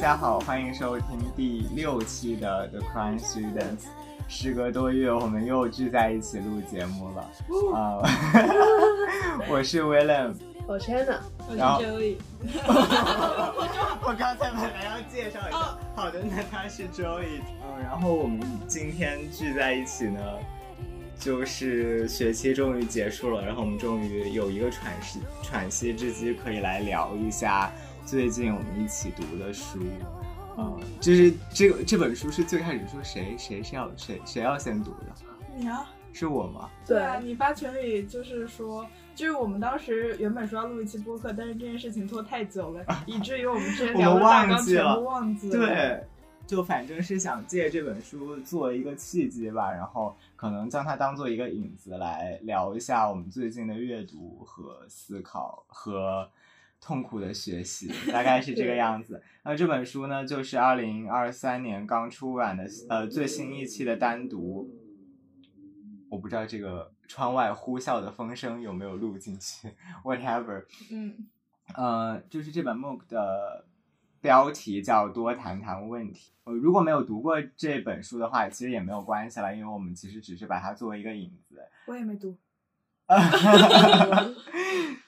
大家好，欢迎收听第六期的 The Crime Students。时隔多月，我们又聚在一起录节目了。啊，我是 William，我是 Hannah，我是 Joey。我刚才本来要介绍一下，好的，那他是 Joey。嗯，然后我们今天聚在一起呢，就是学期终于结束了，然后我们终于有一个喘息喘息之机，可以来聊一下最近我们一起读的书。嗯，就是这个这本书是最开始说谁谁是要谁谁要先读的，你啊？是我吗？对啊，你发群里就是说，就是我们当时原本说要录一期播客，但是这件事情拖太久了，以至于我们之前 聊的大纲全部忘记了。对，就反正是想借这本书做一个契机吧，然后可能将它当做一个引子来聊一下我们最近的阅读和思考和痛苦的学习，大概是这个样子。那这本书呢，就是二零二三年刚出版的呃最新一期的单独。我不知道这个窗外呼啸的风声有没有录进去，whatever。嗯，呃，就是这本 MOOC 的标题叫“多谈谈问题”。呃，如果没有读过这本书的话，其实也没有关系了，因为我们其实只是把它作为一个引子。我也没读。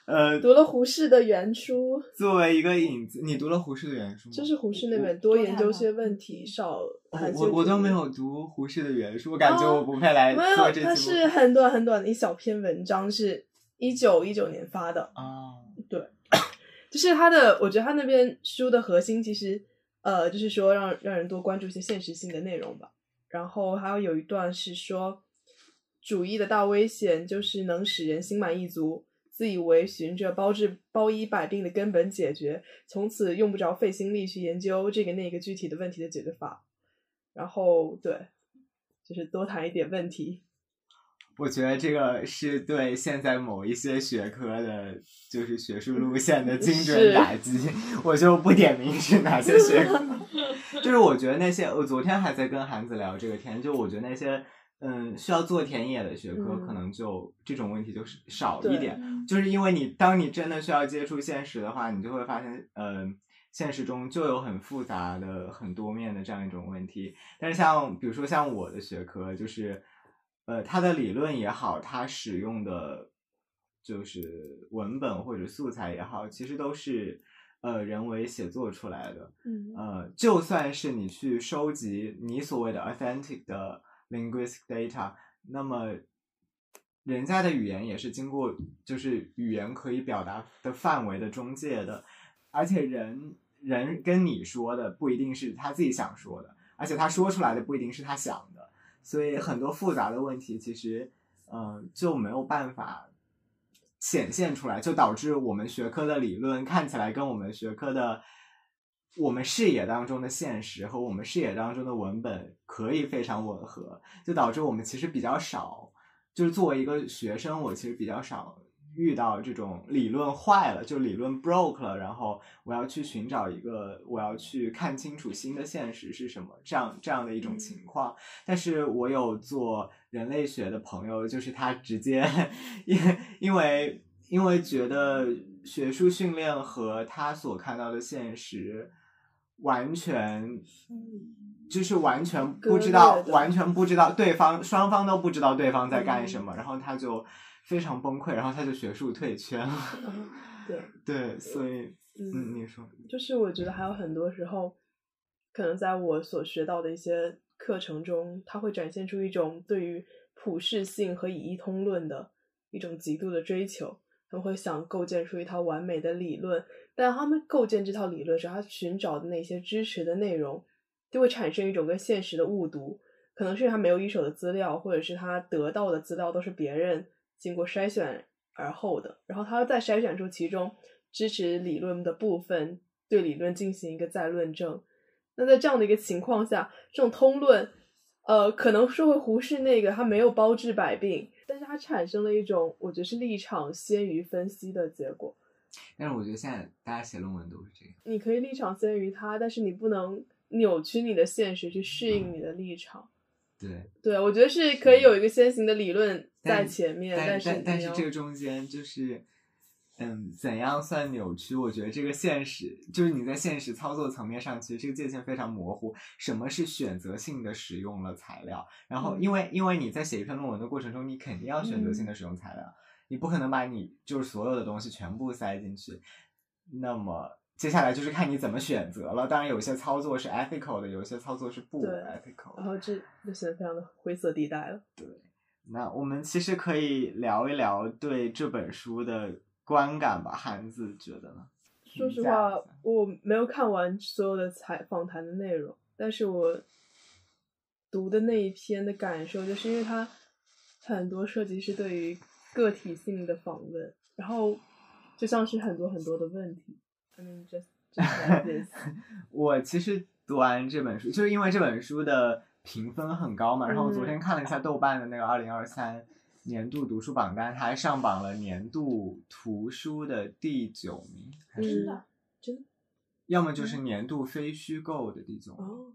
呃，读了胡适的原书，作为一个影子，你读了胡适的原书吗？就是胡适那本《多研究些问题，少谈我我都没有读胡适的原书，我感觉我不配来没有，做这它是很短很短的一小篇文章，是一九一九年发的。啊。就是他的，我觉得他那边书的核心其实，呃，就是说让让人多关注一些现实性的内容吧。然后还有有一段是说，主义的大危险就是能使人心满意足，自以为循着包治包医百病的根本解决，从此用不着费心力去研究这个那个具体的问题的解决法。然后对，就是多谈一点问题。我觉得这个是对现在某一些学科的，就是学术路线的精准打击。我就不点名是哪些学科，就是我觉得那些，我昨天还在跟韩子聊这个天，就我觉得那些，嗯，需要做田野的学科，嗯可能就这种问题就是少一点。就是因为你当你真的需要接触现实的话，你就会发现，呃，现实中就有很复杂的、很多面的这样一种问题。但是像比如说像我的学科，就是呃，它的理论也好，它使用的就是文本或者素材也好，其实都是呃人为写作出来的。嗯呃，就算是你去收集你所谓的 authentic 的 linguistic data，那么人家的语言也是经过就是语言可以表达的范围的中介的，而且人人跟你说的不一定是他自己想说的，而且他说出来的不一定是他想的，所以很多复杂的问题其实嗯、呃就没有办法显现出来，就导致我们学科的理论看起来跟我们学科的我们视野当中的现实和我们视野当中的文本可以非常吻合，就导致我们其实比较少，就是作为一个学生，我其实比较少遇到这种理论坏了，就理论 broke 了，然后我要去寻找一个，我要去看清楚新的现实是什么，这样这样的一种情况。但是我有做人类学的朋友，就是他直接因因为因为觉得学术训练和他所看到的现实完全就是完全不知道完全不知道对方双方都不知道对方在干什么，然后他就非常崩溃，然后他就学术退圈了。嗯对，对，所以嗯，嗯，你说，就是我觉得还有很多时候，可能在我所学到的一些课程中，它会展现出一种对于普适性和以一通论的一种极度的追求。他们会想构建出一套完美的理论，但他们构建这套理论时，他寻找的那些支持的内容，就会产生一种跟现实的误读。可能是他没有一手的资料，或者是他得到的资料都是别人经过筛选而后的，然后他再筛选出其中支持理论的部分，对理论进行一个再论证。那在这样的一个情况下，这种通论，呃，可能说会忽视那个，他没有包治百病，但是他产生了一种我觉得是立场先于分析的结果。但是我觉得现在大家写论文都是这样。你可以立场先于他，但是你不能扭曲你的现实去适应你的立场。对，对，我觉得是可以有一个先行的理论在前面，但是但是这个中间就是，嗯，怎样算扭曲？我觉得这个现实就是你在现实操作层面上，其实这个界限非常模糊。什么是选择性的使用了材料？然后，因为因为你在写一篇论文的过程中，你肯定要选择性的使用材料，你不可能把你就是所有的东西全部塞进去。那么接下来就是看你怎么选择了。当然，有些操作是 ethical 的，有些操作是不 ethical。然后这就显得非常的灰色地带了。对，那我们其实可以聊一聊对这本书的。观感吧，汉字觉得呢？说实话，我没有看完所有的采访谈的内容，但是我读的那一篇的感受，就是因为它很多设计师对于个体性的访问，然后就像是很多很多的问题。I mean, just just like this。我其实读完这本书，就是因为这本书的评分很高嘛，然后我昨天看了一下豆瓣的那个二零二三。年度读书榜单，它还上榜了年度图书的第九名，还是真的？要么就是年度非虚构的第九名。哦，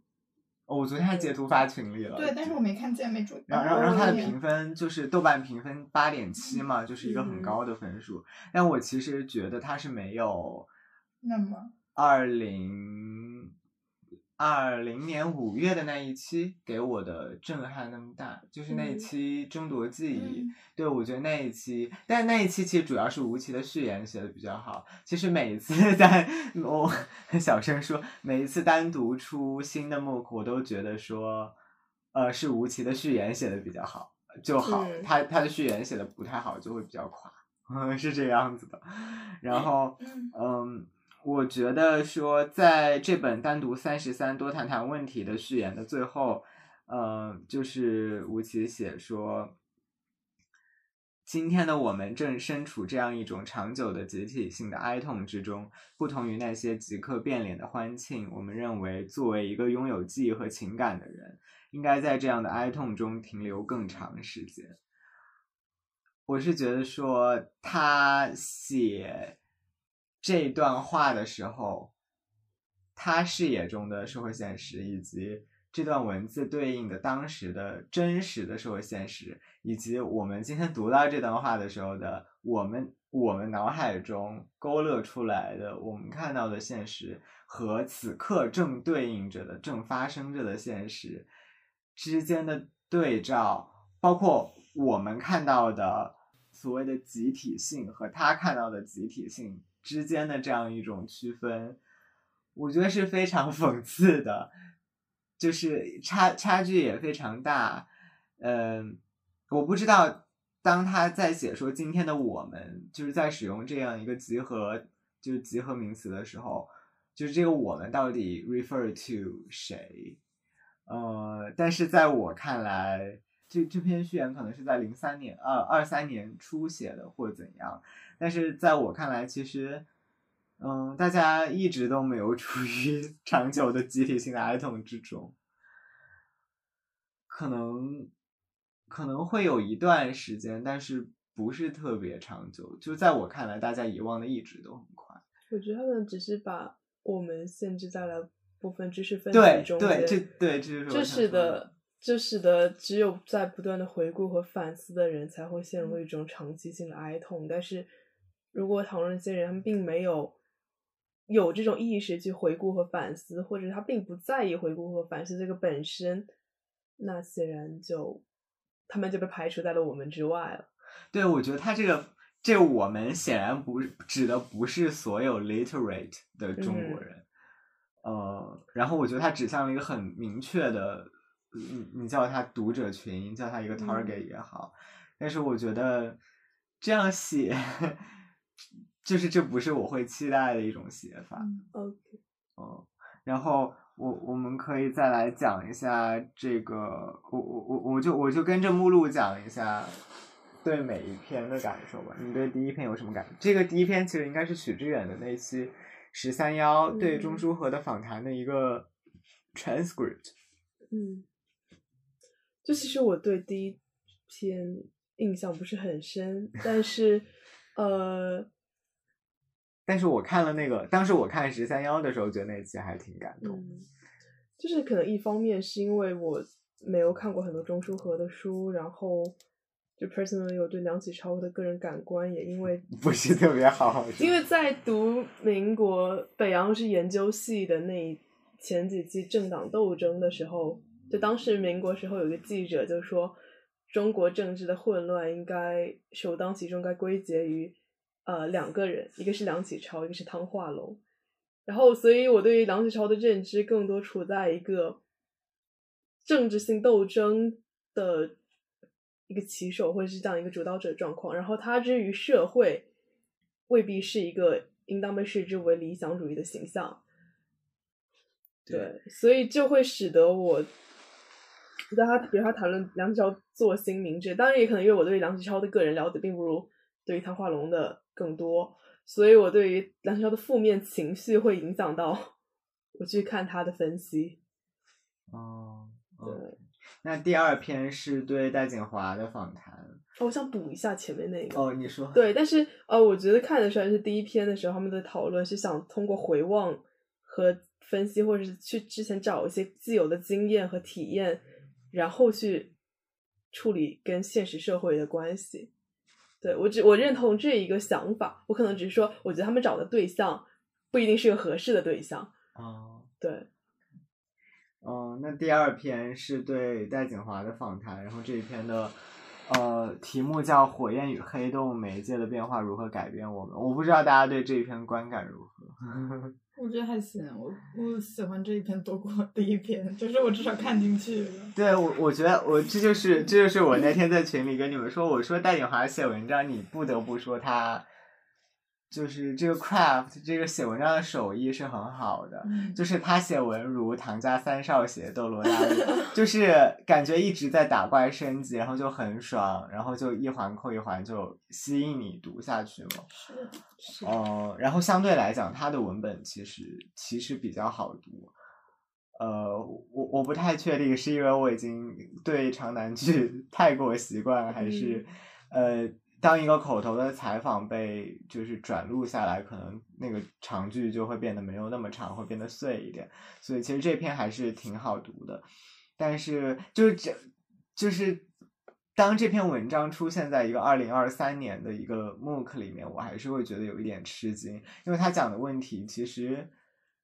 我昨天还截图发群里了。对，但是我没看见，没注意。然后，然后它的评分就是豆瓣评分八点七嘛，就是一个很高的分数。但我其实觉得它是没有那么二零。二零年五月的那一期给我的震撼那么大，就是那一期争夺记忆。对，我觉得那一期，但那一期其实主要是吴奇的序言写的比较好。其实每一次 在我 小声说，每一次单独出新的 MOOC，我都觉得说，呃，是吴奇的序言写的比较好就好。他他的序言写的不太好，就会比较垮，是这样子的。然后，嗯。我觉得说，在这本单独三十三多谈谈问题的序言的最后，呃，就是吴奇写说，今天的我们正身处这样一种长久的集体性的哀痛之中，不同于那些即刻变脸的欢庆。我们认为，作为一个拥有记忆和情感的人，应该在这样的哀痛中停留更长时间。我是觉得说，他写。这段话的时候，他视野中的社会现实，以及这段文字对应的当时的真实的社会现实，以及我们今天读到这段话的时候的我们，我们脑海中勾勒出来的我们看到的现实和此刻正对应着的、正发生着的现实之间的对照，包括我们看到的所谓的集体性和他看到的集体性。之间的这样一种区分，我觉得是非常 讽刺的，就是差差距也非常大。嗯，我不知道当他在写说今天的我们，就是在使用这样一个集合，就是集合名词的时候，就是这个我们到底 refer to 谁？呃，但是在我看来，这这篇序言可能是在零三年、二二三年初写的，或怎样。但是在我看来，其实，嗯，大家一直都没有处于 长久的集体性的哀痛之中，可能可能会有一段时间，但是不是特别长久。就在我看来，大家遗忘的一直都很快。我觉得他们只是把我们限制在了部分知识分子中间，对对，这对这使得这使得只有在不断的回顾和反思的人才会陷入一种长期性的哀痛，但是。如果讨论一些人，他们并没有有这种意识去回顾和反思，或者他并不在意回顾和反思这个本身，那显然就他们就被排除在了我们之外了。对，我觉得他这个这个我们显然不指的不是所有 literate 的中国人，呃，然后我觉得他指向了一个很明确的，你你叫他读者群，叫他一个 target 也好，但是我觉得这样写。就是这不是我会期待的一种写法。OK，嗯，然后我我们可以再来讲一下这个，我我我我就我就跟着目录讲一下对每一篇的感受吧。你对第一篇有什么感？这个第一篇其实应该是许知远的那期十三幺对钟书和的访谈的一个 transcript。嗯，就其实我对第一篇印象不是很深，但是。呃，但是我看了那个，当时我看十三幺的时候，觉得那期还挺感动。就是可能一方面是因为我没有看过很多钟书和的书，然后就 personally 我对梁启超的个人感官也因为不是特别好，因为在读民国北洋是研究系的那前几期政党斗争的时候，就当时民国时候有一个记者就说，中国政治的混乱应该首当其冲该归结于呃两个人，一个是梁启超，一个是汤化龙。然后，所以我对于梁启超的认知更多处在一个政治性斗争的一个旗手，或者是这样一个主导者状况。然后，他之于社会未必是一个应当被视之为理想主义的形象。对，所以就会使得我在他，比如他谈论梁启超做新明智，当然也可能因为我对梁启超的个人了解并不如对于汤化龙的更多。所以，我对于梁启超的负面情绪会影响到 我去看他的分析。哦，对。那第二篇是对戴锦华的访谈。哦，我想补一下前面那个。哦，你说。对，但是呃，我觉得看的时候是第一篇的时候，他们的讨论是想通过回望和分析，或者是去之前找一些既有的经验和体验，然后去处理跟现实社会的关系。对我只我认同这一个想法，我可能只是说，我觉得他们找的对象不一定是个合适的对象。哦，对，嗯，那第二篇是对戴景华的访谈，然后这一篇的呃题目叫《火焰与黑洞媒介的变化如何改变我们》，我不知道大家对这一篇观感如何。我觉得还行，我我喜欢这一篇多过第一篇，就是我至少看进去。对，我我觉得我这就是这就是我那天在群里跟你们说，我说戴锦华写文章，你不得不说他。就是这个 craft，这个写文章的手艺是很好的。就是他写文如唐家三少写斗罗大陆，就是感觉一直在打怪升级，然后就很爽，然后就一环扣一环就吸引你读下去嘛。是，哦，然后相对来讲，他的文本其实其实比较好读。呃，我我不太确定是因为我已经对长难句 太过习惯，还是呃。当一个口头的采访被就是转录下来，可能那个长句就会变得没有那么长，会变得碎一点。所以其实这篇还是挺好读的，但是就是这，就是当这篇文章出现在一个二零二三年的一个 MOOC 里面，我还是会觉得有一点吃惊，因为他讲的问题其实，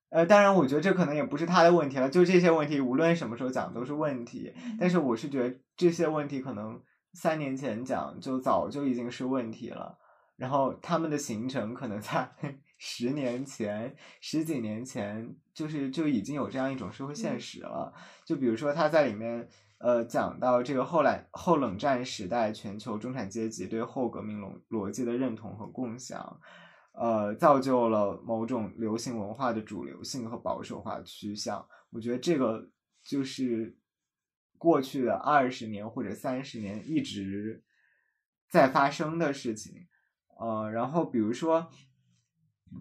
呃，当然我觉得这可能也不是他的问题了，就这些问题无论什么时候讲都是问题，但是我是觉得这些问题可能。三年前讲就早就已经是问题了，然后他们的形成可能在 十年前、十几年前就是就已经有这样一种社会现实了。就比如说他在里面呃讲到这个后来后冷战时代全球中产阶级对后革命逻逻辑的认同和共享，呃造就了某种流行文化的主流性和保守化趋向。我觉得这个就是。过去的二十年或者三十年一直在发生的事情，呃，然后比如说，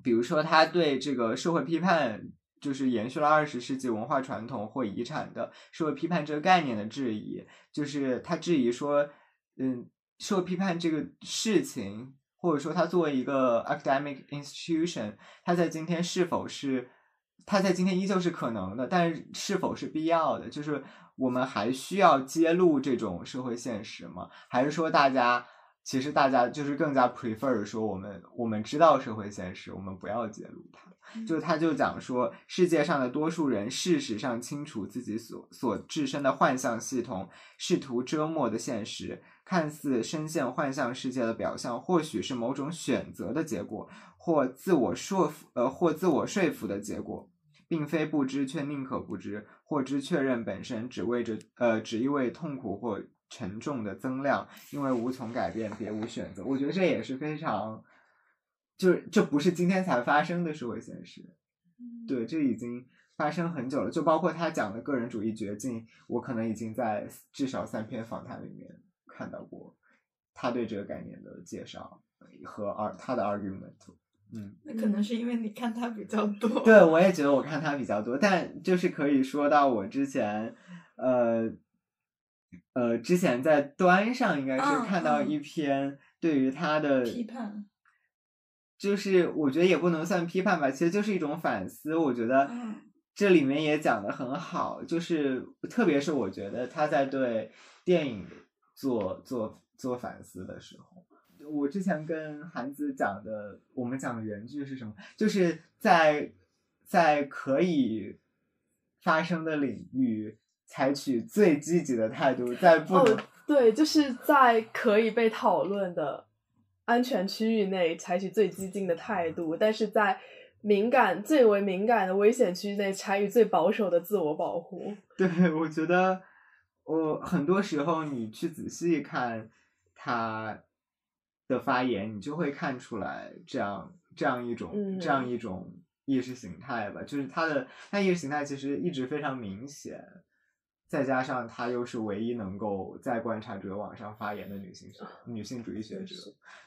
比如说他对这个社会批判，就是延续了二十世纪文化传统或遗产的社会批判这个概念的质疑，就是他质疑说，嗯，社会批判这个事情，或者说他作为一个 academic institution，他在今天是否是，他在今天依旧是可能的，但是是否是必要的，就是。我们还需要揭露这种社会现实吗？还是说大家其实大家就是更加 prefer 说我们我们知道社会现实，我们不要揭露它。就他就讲说，世界上的多数人事实上清楚自己所所置身的幻象系统，试图遮没的现实，看似深陷幻象世界的表象，或许是某种选择的结果，或自我说服呃或自我说服的结果。并非不知，却宁可不知；或知确认本身，只为着呃，只因为痛苦或沉重的增量，因为无从改变，别无选择。我觉得这也是非常，就是这不是今天才发生的社会现实，对，这已经发生很久了。就包括他讲的个人主义绝境，我可能已经在至少三篇访谈里面看到过他对这个概念的介绍和二他的 argument。嗯，那可能是因为你看他比较多。对，我也觉得我看他比较多，但就是可以说到我之前，呃，呃，之前在端上应该是看到一篇对于他的批判，就是我觉得也不能算批判吧，其实就是一种反思。我觉得这里面也讲的很好，就是特别是我觉得他在对电影做做做反思的时候。我之前跟韩子讲的，我们讲的原句是什么？就是在在可以发生的领域采取最积极的态度，在不能、哦，对，就是在可以被讨论的安全区域内采取最激进的态度，但是在敏感最为敏感的危险区域内采取最保守的自我保护。对，我觉得我很多时候你去仔细看他的发言，你就会看出来这样这样一种、嗯这样一种意识形态吧，就是他的他意识形态其实一直非常明显，再加上她又是唯一能够在观察者网上发言的女性女性主义学者，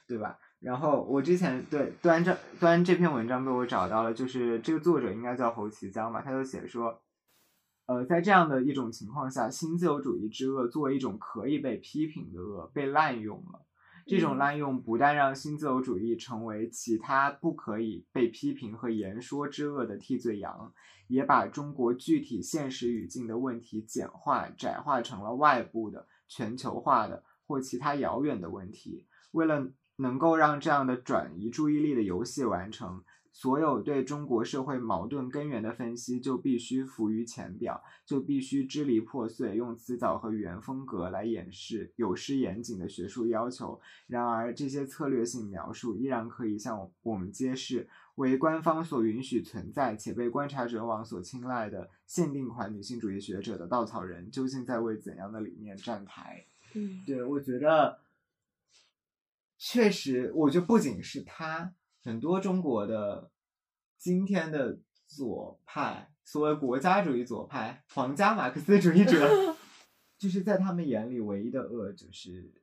对吧？然后我之前对端这端这篇文章被我找到了，就是这个作者应该叫侯其江吧，他就写说，呃，在这样的一种情况下，新自由主义之恶作为一种可以被批评的恶被滥用了。这种嗯滥用不但让新自由主义成为其他不可以被批评和言说之恶的替罪羊，也把中国具体现实语境的问题简化、窄化成了外部的、全球化的或其他遥远的问题。为了能够让这样的转移注意力的游戏完成，所有对中国社会矛盾根源的分析就必须浮于浅表，就必须支离破碎，用辞藻和语言风格来掩饰有失严谨的学术要求。然而，这些策略性描述依然可以向我们揭示，为官方所允许存在且被观察者网所青睐的限定款女性主义学者的稻草人究竟在为怎样的理念站台。嗯，对，我觉得确实，我觉得不仅是他，很多中国的今天的左派，所谓国家主义左派、皇家马克思主义者，就是在他们眼里唯一的恶，就是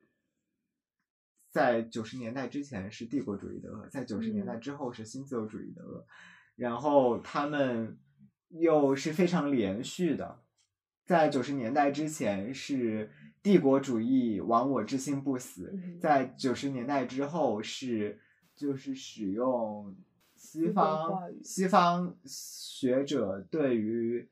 在九十年代之前是帝国主义的恶，在九十年代之后是新自由主义的恶，然后他们又是非常连续的，在九十年代之前是帝国主义亡我之心不死，嗯。在九十年代之后是就是使用西西方西方学者对于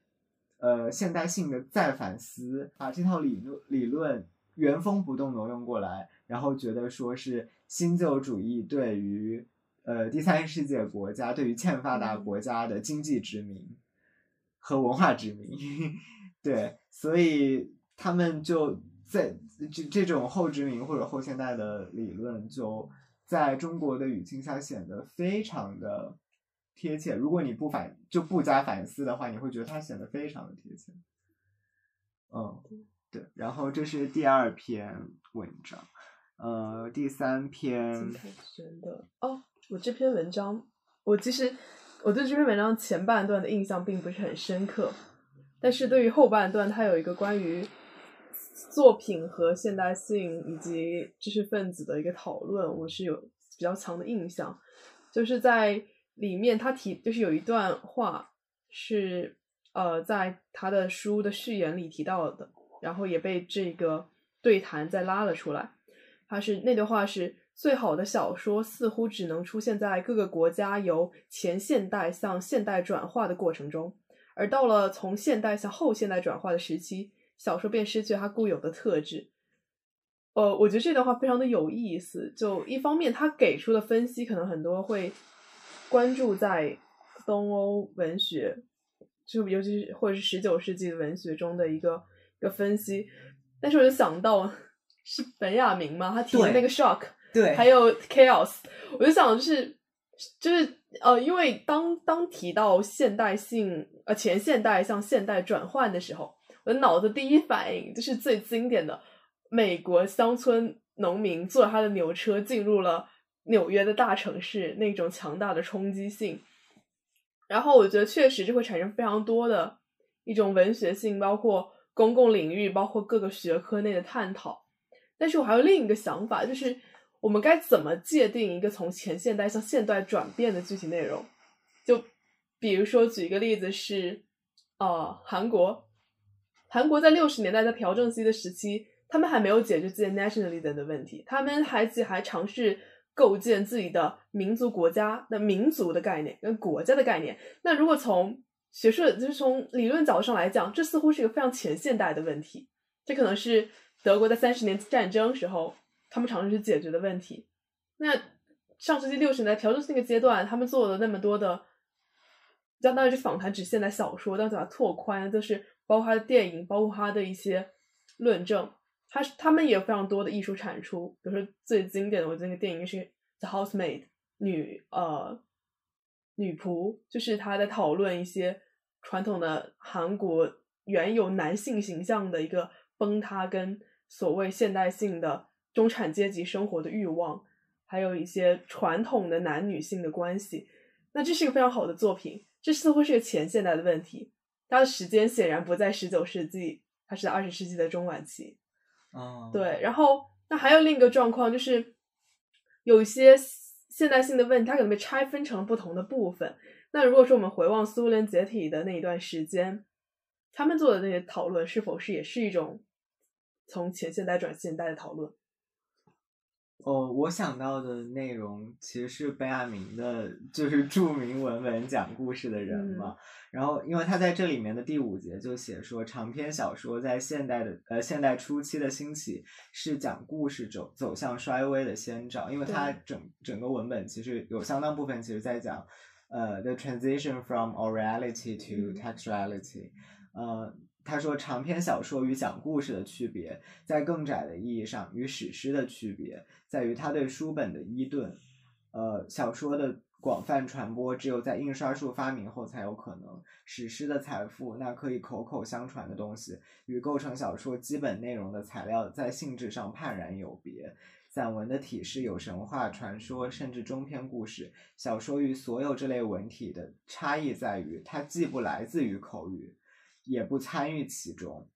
呃现代性的再反思，把这套理论理论原封不动挪用过来，然后觉得说是新自由主义对于呃第三世界国家对于欠发达嗯。国家的经济殖民和文化殖民，对，所以他们就在这这种后殖民或者后现代的理论，就在中国的语境下显得非常的贴切。如果你不反就不加反思的话，你会觉得它显得非常的贴切。嗯，对。然后这是第二篇文章，呃，第三篇真的哦，我这篇文章，我其实我对这篇文章前半段的印象并不是很深刻，但是对于后半段，它有一个关于作品和现代性以及知识分子的一个讨论，我是有比较强的印象。就是在里面，他提就是有一段话是呃，在他的书的序言里提到的，然后也被这个对谈再拉了出来。他是那段话是最好的小说似乎只能出现在各个国家由前现代向现代转化的过程中，而到了从现代向后现代转化的时期，小说便失去了它固有的特质。呃，我觉得这段话非常的有意思。就一方面，他给出的分析可能很多会关注在东欧文学，就尤其是或者是十九世纪文学中的一个一个分析。但是我就想到是本雅明嘛，他提的那个 shock，对还有 chaos，我就想就是就是呃，因为当当提到现代性呃前现代向现代转换的时候，我脑子第一反应就是最经典的美国乡村农民坐他的牛车进入了纽约的大城市那种强大的冲击性。然后我觉得确实就会产生非常多的一种文学性，包括公共领域，包括各个学科内的探讨。但是我还有另一个想法，就是我们该怎么界定一个从前现代向现代转变的具体内容？就比如说举一个例子是，呃，韩国，韩国在六十年代在朴正熙的时期，他们还没有解决自己 nationalism 的问题，他们还还尝试构建自己的民族国家的民族的概念跟国家的概念。那如果从学术，就是从理论角度上来讲，这似乎是一个非常前现代的问题。这可能是德国在三十年战争时候他们尝试去解决的问题。那上世纪六十年代调整那个阶段，他们做了那么多的，相当于是访谈，只限在小说，但是把它拓宽，就是包括他的电影，包括他的一些论证。他是他们也有非常多的艺术产出，比如说最经典的，我觉得那个电影是《The Housemaid》女呃女仆，就是他在讨论一些传统的韩国原有男性形象的一个崩塌，跟所谓现代性的中产阶级生活的欲望，还有一些传统的男女性的关系。那这是一个非常好的作品，这似乎是个前现代的问题，它的时间显然不在十九世纪，它是在二十世纪的中晚期。哦，对，然后那还有另一个状况，就是有一些现代性的问题，它可能被拆分成不同的部分。那如果说我们回望苏联解体的那一段时间，他们做的那些讨论，是否是也是一种从前现代转现代的讨论？哦，我想到的内容其实是贝亚明的，就是著名文本讲故事的人嘛。然后，因为他在这里面的第五节就写说，长篇小说在现代的呃现代初期的兴起是讲故事走走向衰微的先兆，因为他整整个文本其实有相当部分其实在讲呃 the transition from orality to textuality，呃。他说，长篇小说与讲故事的区别，在更窄的意义上，与史诗的区别在于他对书本的依顿。呃，小说的广泛传播只有在印刷术发明后才有可能。史诗的财富，那可以口口相传的东西，与构成小说基本内容的材料在性质上判然有别。散文的体式有神话、传说，甚至中篇故事。小说与所有这类文体的差异在于，它既不来自于口语。也不参与其中，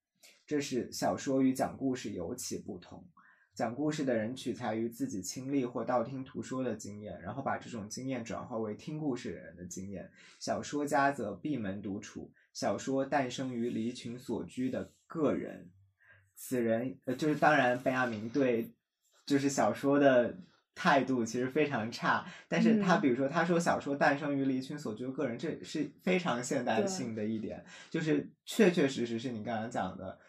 这是小说与讲故事尤其不同。讲故事的人取材于自己亲历或道听途说的经验，然后把这种经验转化为听故事的人的经验。小说家则闭门独处，小说诞生于离群所居的个人。此人，呃，就是当然，贝亚明对，就是小说的。态度其实非常差，但是他比如说他说小说诞生于离群所居的个人，这是非常现代性的一点，就是确确实实是你刚刚讲的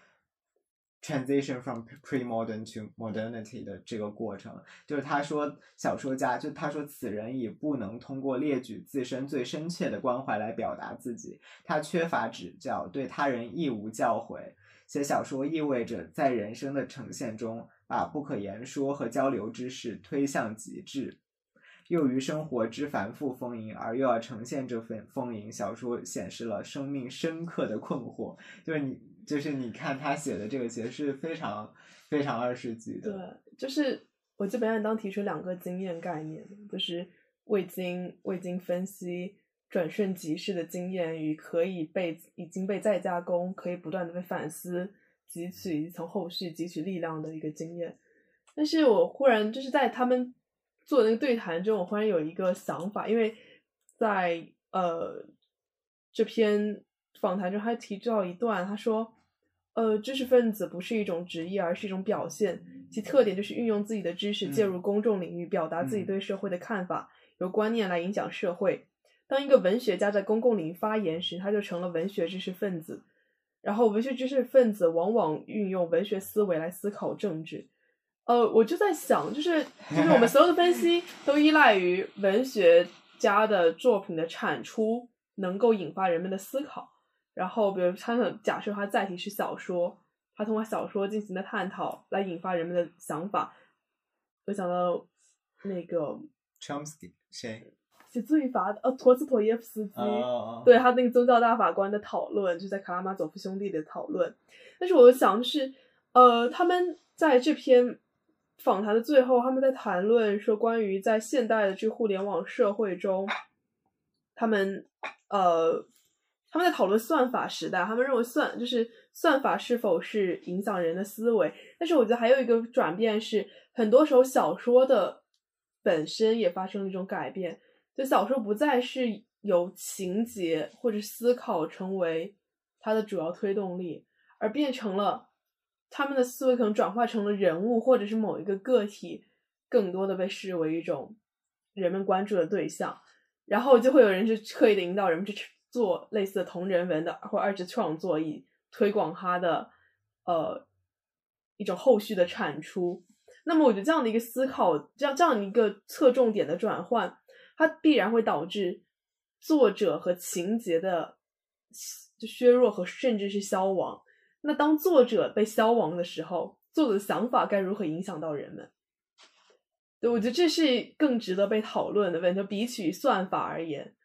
transition from pre-modern to modernity 的这个过程，就是他说小说家就他说此人已不能通过列举自身最深切的关怀来表达自己，他缺乏指教，对他人亦无教诲，写小说意味着在人生的呈现中。把不可言说和交流之事推向极致，又于生活之繁复丰盈，而又要呈现这份丰盈。小说显示了生命深刻的困惑，就是你，就是你看他写的这个，其实是非常非常二世纪的。对，就是我基本上当提出两个经验概念，就是未经未经分析转瞬即逝的经验与可以被已经被再加工，可以不断的被反思。汲取从后续汲取力量的一个经验，但是我忽然就是在他们做那个对谈中，我忽然有一个想法，因为在呃这篇访谈中他提到一段，他说，呃，知识分子不是一种职业，而是一种表现，其特点就是运用自己的知识介入公众领域，表达自己对社会的看法，由观念来影响社会。当一个文学家在公共领域发言时，他就成了文学知识分子。然后，文学知识分子往往运用文学思维来思考政治。呃，我就在想，就是就是我们所有的分析 都依赖于文学家的作品的产出能够引发人们的思考。然后，比如他假设他载体是小说，他通过小说进行的探讨来引发人们的想法。我想到那个 Chomsky 谁？写罪罚的，呃，陀思妥耶夫斯基，对他那个宗教大法官的讨论，就在卡拉马佐夫兄弟的讨论。但是我想是，呃，他们在这篇访谈的最后，他们在谈论说，关于在现代的这互联网社会中，他们呃，他们在讨论算法时代，他们认为算就是算法是否是影响人的思维。但是我觉得还有一个转变是，很多时候小说的本身也发生了一种改变。就小说不再是由情节或者思考成为它的主要推动力，而变成了他们的思维可能转化成了人物或者是某一个个体，更多的被视为一种人们关注的对象，然后就会有人去刻意的引导人们去做类似的同人文的或二次创作，以推广它的呃一种后续的产出。那么我觉得这样的一个思考，这样这样一个侧重点的转换，它必然会导致作者和情节的就削弱和甚至是消亡。那当作者被消亡的时候，作者的想法该如何影响到人们？对，我觉得这是更值得被讨论的问题。比起算法而言，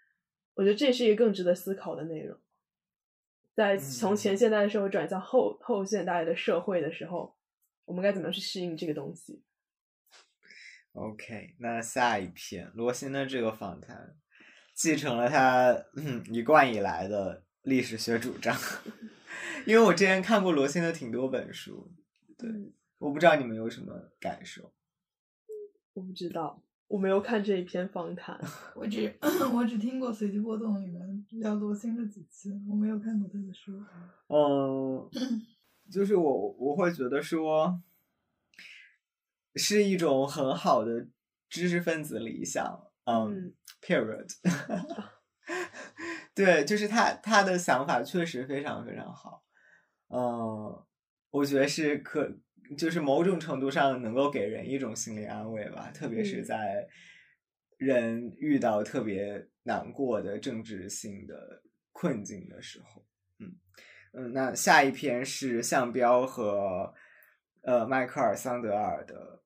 我觉得这是一个更值得思考的内容。在从前现代的社会转向后后现代的社会的时候，我们该怎么样去适应这个东西？OK，那下一篇罗新的这个访谈，继承了他一贯以来的历史学主张。因为我之前看过罗新的挺多本书，对，我不知道你们有什么感受。我不知道，我没有看这一篇访谈。我只我只听过随机波动里面聊罗新的几次，我没有看过他的书。嗯，就是我我会觉得说，是一种很好的知识分子理想。嗯，period。对，就是他他的想法确实非常非常好。嗯，我觉得是可。就是某种程度上能够给人一种心理安慰吧，特别是在人遇到特别难过的政治性的困境的时候。嗯嗯，那下一篇是向彪和呃迈克尔桑德尔的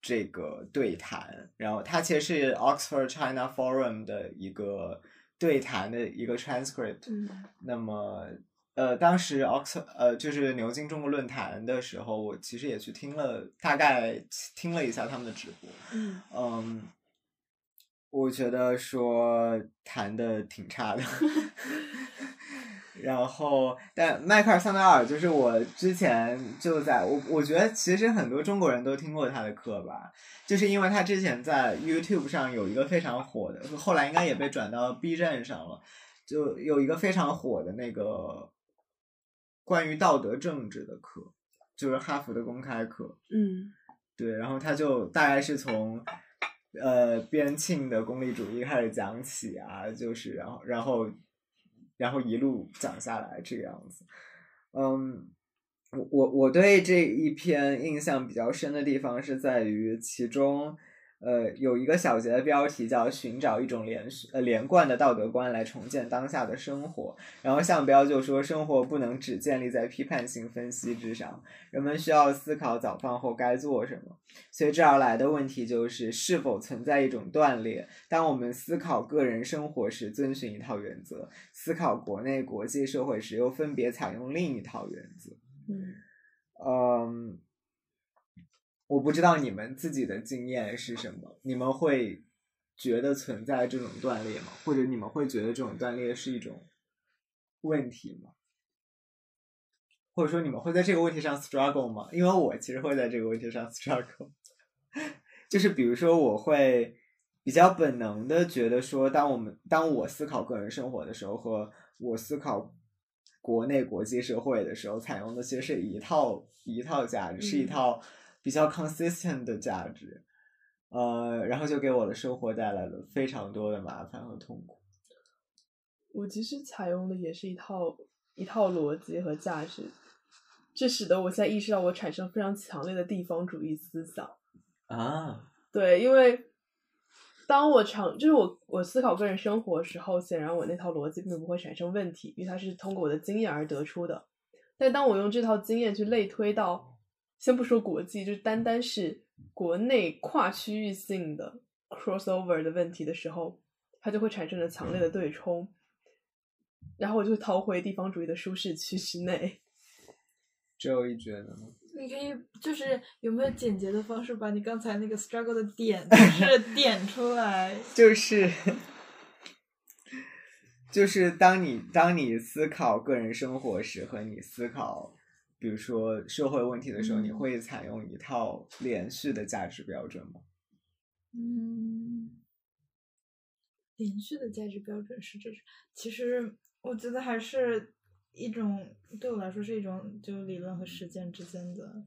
这个对谈，然后它其实是 Oxford China Forum 的一个对谈的一个 transcript。嗯，那么。呃，当时 Oxford 呃，就是牛津中国论坛的时候，我其实也去听了，大概听了一下他们的直播。嗯，嗯，我觉得说谈的挺差的。然后，但迈克尔桑德尔就是我之前就在我，我觉得其实很多中国人都听过他的课吧，就是因为他之前在 YouTube 上有一个非常火的，后来应该也被转到 B 站上了，就有一个非常火的那个。关于道德政治的课，就是哈佛的公开课。嗯，对，然后他就大概是从呃边沁的功利主义开始讲起啊，就是然后然后然后一路讲下来这个样子。嗯，我我我对这一篇印象比较深的地方是在于其中。呃，有一个小节的标题叫“寻找一种连续呃连贯的道德观来重建当下的生活”。然后向标就说：“生活不能只建立在批判性分析之上，人们需要思考早饭后该做什么。随之而来的问题就是，是否存在一种断裂？当我们思考个人生活时，遵循一套原则；思考国内国际社会时，又分别采用另一套原则。”嗯，嗯。我不知道你们自己的经验是什么，你们会觉得存在这种断裂吗？或者你们会觉得这种断裂是一种问题吗？或者说你们会在这个问题上 struggle 吗？因为我其实会在这个问题上 struggle，就是比如说我会比较本能的觉得说，当我们当我思考个人生活的时候，和我思考国内国际社会的时候，采用的其实是一套一套价值，是一套。比较 consistent 的价值，呃，然后就给我的生活带来了非常多的麻烦和痛苦。我其实采用的也是一套一套逻辑和价值，这使得我现在意识到我产生非常强烈的地方主义思想啊。对，因为当我尝就是我我思考个人生活的时候，显然我那套逻辑并不会产生问题，因为它是通过我的经验而得出的。但当我用这套经验去类推到先不说国际，就是单单是国内跨区域性的 crossover 的问题的时候，它就会产生了强烈的对冲，然后我就逃回地方主义的舒适区之内。周一觉得呢？你可以就是有没有简洁的方式把你刚才那个 struggle 的点就是 点出来？就是就是当你当你思考个人生活时，和你思考。比如说社会问题的时候，你会采用一套连续的价值标准吗？嗯，连续的价值标准是这种。其实我觉得还是一种对我来说是一种就理论和实践之间的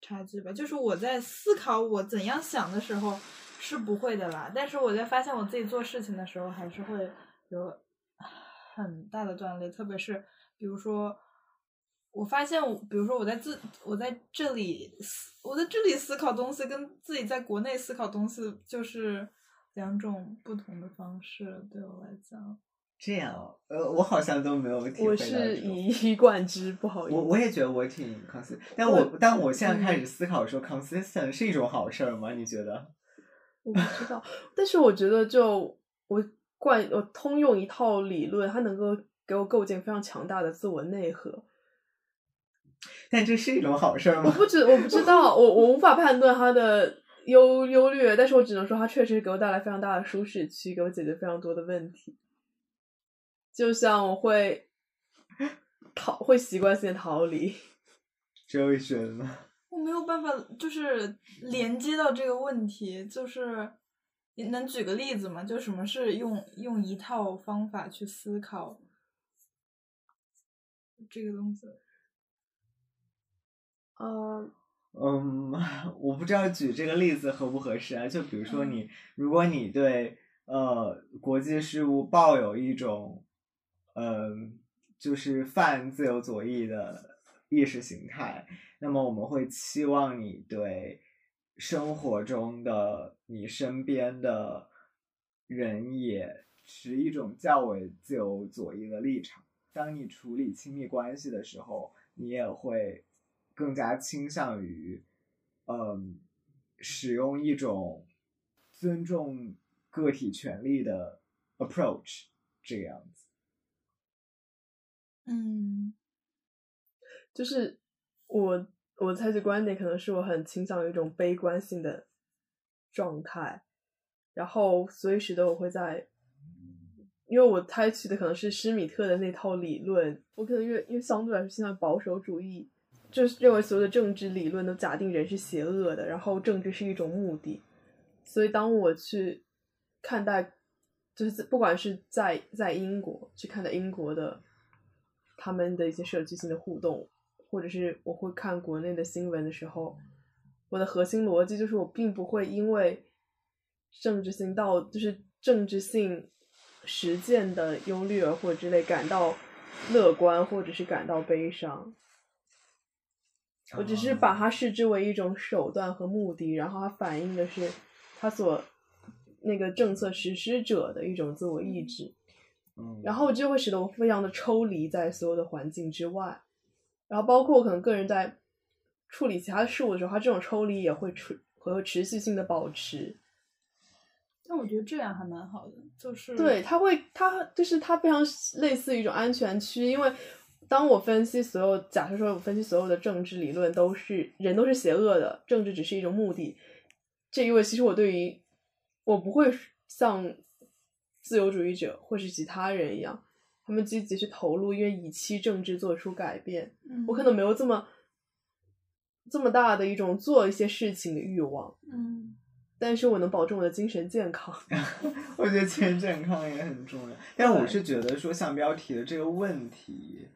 差距吧。就是我在思考我怎样想的时候是不会的啦，但是我在发现我自己做事情的时候还是会有很大的断裂，特别是比如说。我发现我，比如说我在自我在这里思我在这里思考东西，跟自己在国内思考东西就是两种不同的方式，对我来讲。这样哦，呃，我好像都没有体会我是一以贯之，不好意思。我我也觉得我挺 consistent，但我我但我现在开嗯始思考说 consistent 是一种好事儿吗？你觉得？我不知道，但是我觉得就我惯我通用一套理论，它能够给我构建非常强大的自我内核。但这是一种好事儿我？不知我不知道，我我无法判断它的优优劣，但是我只能说它确实给我带来非常大的舒适区，给我解决非常多的问题。就像我会逃，会习惯性的逃离。周一轩呢？我没有办法，就是连接到这个问题，就是你能举个例子吗？就什么是用用一套方法去思考这个东西？呃，嗯，我不知道举这个例子合不合适啊。就比如说嗯你，如果你对呃国际事务抱有一种嗯、就是泛自由左翼的意识形态，那么我们会期望你对生活中的你身边的人也持一种较为自由左翼的立场。当你处理亲密关系的时候，你也会更加倾向于，嗯，使用一种尊重个体权利的 approach，这个样子。嗯就是我我采取观点，可能是我很倾向于一种悲观性的状态，然后所以使得我会在，因为我采取的可能是施米特的那套理论，我可能因为因为相对来说倾向保守主义，就是认为所有的政治理论都假定人是邪恶的，然后政治是一种目的，所以当我去看待，就是不管是在在英国去看待英国的他们的一些社区性的互动，或者是我会看国内的新闻的时候，我的核心逻辑就是我并不会因为政治性到就是政治性实践的优劣或者之类感到乐观或者是感到悲伤。我只是把它视之为一种手段和目的，然后它反映的是他所那个政策实施者的一种自我意志。嗯，然后就会使得我非常的抽离在所有的环境之外，然后包括我可能个人在处理其他事物的时候，他这种抽离也会持会持续性的保持。但我觉得这样还蛮好的，就是对，他会，他就是他非常类似于一种安全区，因为当我分析所有，假设说我分析所有的政治理论都是人都是邪恶的，政治只是一种目的，这一位其实我对于我不会像自由主义者或是其他人一样，他们积极去投入，因为以期政治做出改变，嗯。我可能没有这么这么大的一种做一些事情的欲望，嗯。但是我能保证我的精神健康。我觉得精神健康也很重要，但我是觉得说像标题的这个问题，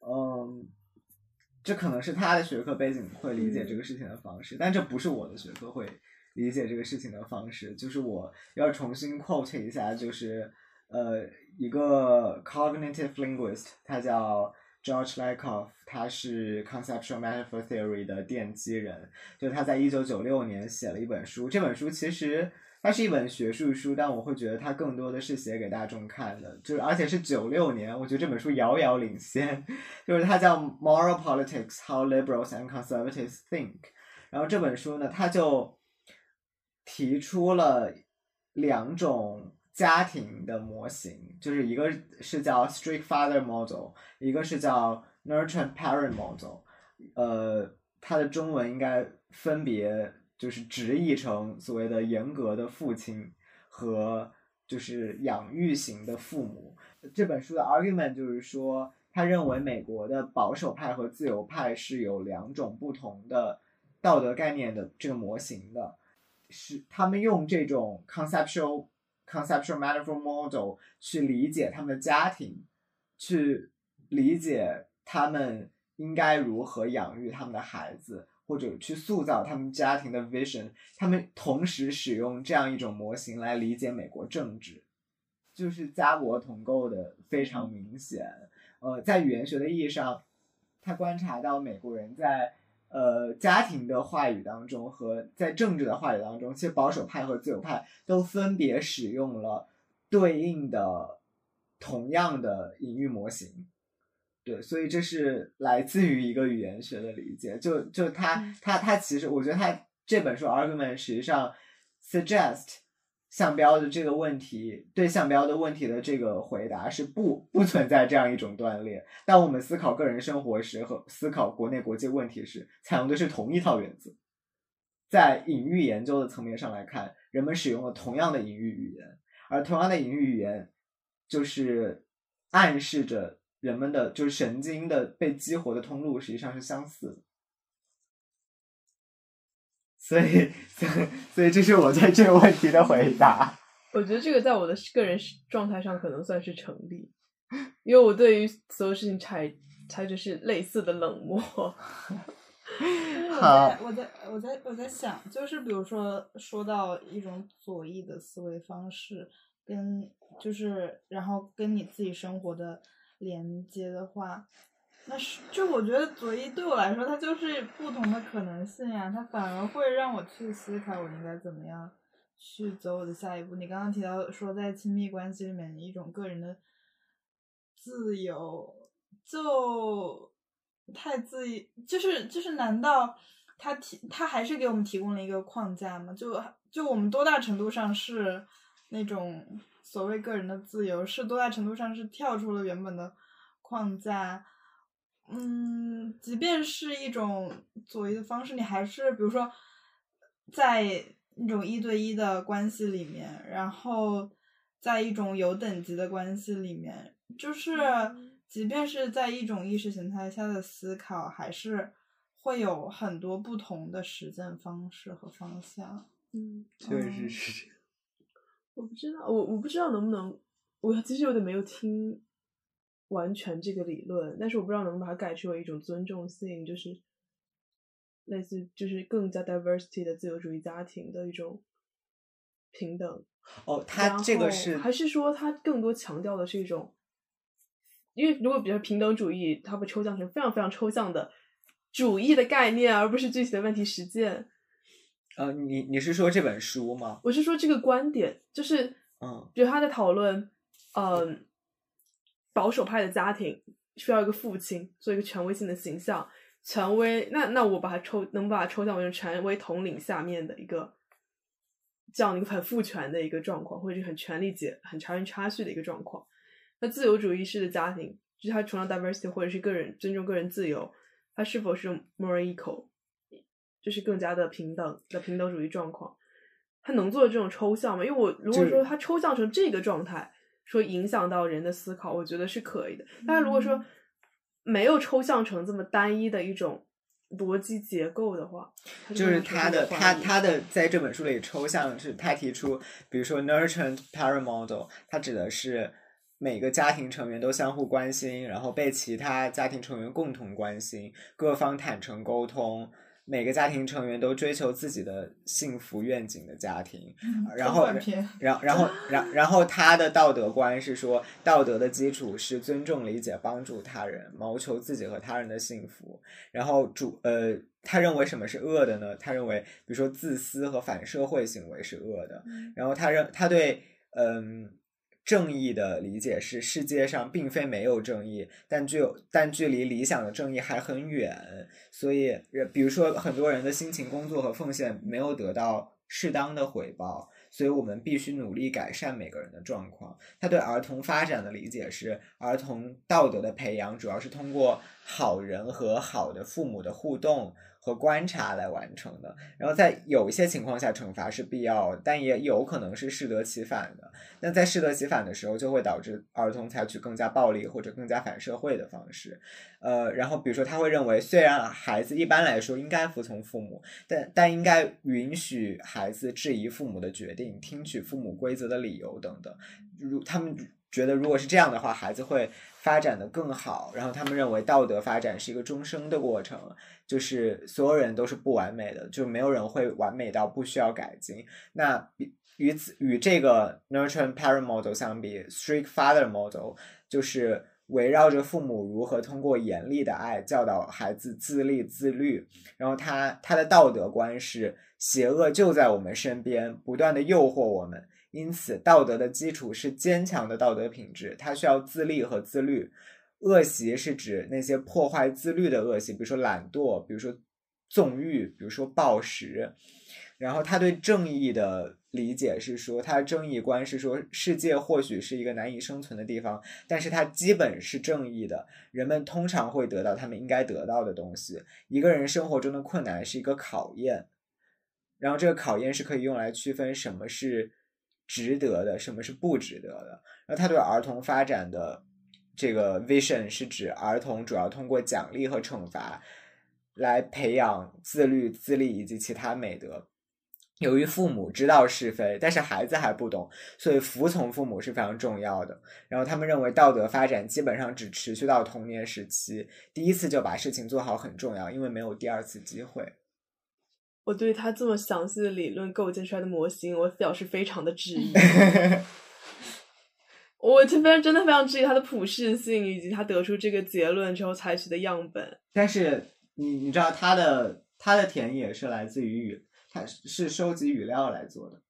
嗯，这可能是他的学科背景会理解这个事情的方式，但这不是我的学科会理解这个事情的方式。就是我要重新 quote 一下，就是呃一个 cognitive linguist，他叫 George Lakoff，他是 conceptual metaphor theory 的奠基人。就他在一九九六年写了一本书，这本书其实它是一本学术书，但我会觉得它更多的是写给大众看的，就是而且是九六年，我觉得这本书遥遥领先，就是它叫《Moral Politics: How Liberals and Conservatives Think》，然后这本书呢，它就提出了两种家庭的模型，就是一个是叫 Strict Father Model，一个是叫 Nurtured Parent Model，呃，它的中文应该分别就是直译成所谓的严格的父亲和就是养育型的父母。这本书的 argument 就是说，他认为美国的保守派和自由派是有两种不同的道德概念的这个模型的，是他们用这种 conceptual conceptual metaphor model 去理解他们的家庭，去理解他们应该如何养育他们的孩子，或者去塑造他们家庭的 vision。他们同时使用这样一种模型来理解美国政治，就是家国同构的非常明显。呃，在语言学的意义上，他观察到美国人在呃家庭的话语当中和在政治的话语当中，其实保守派和自由派都分别使用了对应的同样的隐喻模型。对，所以这是来自于一个语言学的理解。就就他他他其实，我觉得他这本书 argument 实际上 suggest 项标的这个问题，对项标的问题的这个回答是不不存在这样一种断裂。当我们思考个人生活时和思考国内国际问题时，采用的是同一套原则。在隐喻研究的层面上来看，人们使用了同样的隐喻语言，而同样的隐喻语言就是暗示着。人们的就是神经的被激活的通路实际上是相似的，所以，所以，所以这是我对这个问题的回答。我觉得这个在我的个人状态上可能算是成立，因为我对于所有事情采采取是类似的冷漠。我在我在我在我在想，就是比如说说到一种左翼的思维方式，跟就是然后跟你自己生活的。连接的话，那是就我觉得左翼对我来说，它就是不同的可能性呀，它反而会让我去思考我应该怎么样去走我的下一步。你刚刚提到说，在亲密关系里面一种个人的自由，就太自就是就是，难道他提他还是给我们提供了一个框架吗？就就我们多大程度上是那种。所谓个人的自由，是多大程度上是跳出了原本的框架？嗯，即便是一种左翼的方式，你还是比如说，在那种一对一的关系里面，然后在一种有等级的关系里面，就是即便是在一种意识形态下的思考，还是会有很多不同的实践方式和方向。嗯，确实是。我不知道，我我不知道能不能，我其实有点没有听完全这个理论，但是我不知道能不能把它改成为一种尊重性，就是类似就是更加 diversity 的自由主义家庭的一种平等。哦，他这个是还是说他更多强调的是一种，因为如果比如平等主义，它会抽象成非常非常抽象的主义的概念，而不是具体的问题实践。呃，你你是说这本书吗？我是说这个观点，就是嗯，比如他在讨论，嗯，保守派的家庭需要一个父亲做一个权威性的形象，权威。那那我把它抽，能把它抽象为权威统领下面的一个这样的一个很父权的一个状况，或者是很权力结、很差人差序的一个状况。那自由主义式的家庭，就是他崇尚 diversity 或者是个人尊重个人自由，他是否是 more equal？就是更加的平等的平等主义状况，他能做这种抽象吗？因为我如果说他抽象成这个状态，说影响到人的思考，我觉得是可以的。但是如果说没有抽象成这么单一的一种逻辑结构的话，就是他的他他的在这本书里抽象是，他提出，比如说 nurture parent model，它指的是每个家庭成员都相互关心，然后被其他家庭成员共同关心，各方坦诚沟通。每个家庭成员都追求自己的幸福愿景的家庭，然后，然然后，然然后他的道德观是说，道德的基础是尊重、理解、帮助他人，谋求自己和他人的幸福。然后主呃，他认为什么是恶的呢？他认为，比如说自私和反社会行为是恶的。然后他认他对嗯。正义的理解是，世界上并非没有正义，但具有但距离理想的正义还很远。所以，比如说，很多人的辛勤工作和奉献没有得到适当的回报，所以我们必须努力改善每个人的状况。他对儿童发展的理解是，儿童道德的培养主要是通过好人和好的父母的互动。和观察来完成的，然后在有一些情况下，惩罚是必要，但也有可能是适得其反的。那在适得其反的时候，就会导致儿童采取更加暴力或者更加反社会的方式。呃，然后比如说他会认为，虽然孩子一般来说应该服从父母，但但应该允许孩子质疑父母的决定，听取父母规则的理由等等。如他们觉得，如果是这样的话，孩子会发展的更好。然后他们认为，道德发展是一个终生的过程。就是所有人都是不完美的，就没有人会完美到不需要改进。那与此与这个 nurture parent model 相比，strict father model 就是围绕着父母如何通过严厉的爱教导孩子自立自律。然后他他的道德观是邪恶就在我们身边，不断的诱惑我们。因此，道德的基础是坚强的道德品质，它需要自立和自律。恶习是指那些破坏自律的恶习，比如说懒惰，比如说纵欲，比如说暴食。然后他对正义的理解是说，他的正义观是说，世界或许是一个难以生存的地方，但是它基本是正义的。人们通常会得到他们应该得到的东西。一个人生活中的困难是一个考验，然后这个考验是可以用来区分什么是值得的，什么是不值得的。然后他对儿童发展的这个 vision 是指儿童主要通过奖励和惩罚来培养自律、自立以及其他美德。由于父母知道是非，但是孩子还不懂，所以服从父母是非常重要的。然后他们认为道德发展基本上只持续到童年时期，第一次就把事情做好很重要，因为没有第二次机会。我对他这么详细的理论构建出来的模型，我表示非常的质疑。我这边真的非常质疑他的普适性，以及他得出这个结论之后采取的样本。但是你你知道他的他的田野是来自于语。他是收集语料来做的，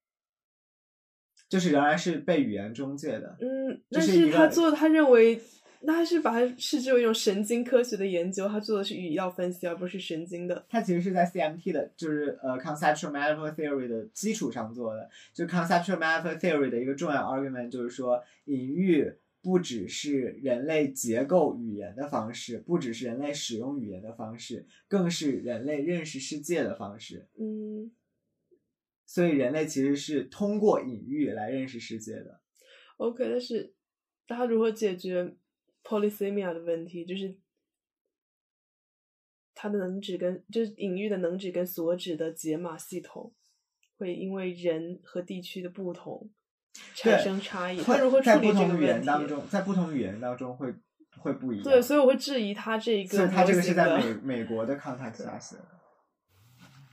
就是仍然是被语言中介的。嗯，但是他做，他认为，那他是把它视之为一种神经科学的研究，他做的是语料分析，而不是神经的。他其实是在 CMT 的，就是呃 Conceptual Metaphor Theory 的基础上做的。就 Conceptual Metaphor Theory 的一个重要 argument 就是说，隐喻不只是人类结构语言的方式，不只是人类使用语言的方式，更是人类认识世界的方式。嗯所以人类其实是通过隐喻来认识世界的。，OK，但是他如何解决 polysemia 的问题？就是它的能指跟就是隐喻的能指跟所指的解码系统，会因为人和地区的不同产生差异。会他如何处理这个语言问题？当中，在不同语言当中会会不一样。对，所以我会质疑他这个所以他这个是在美美国的 context 下写的。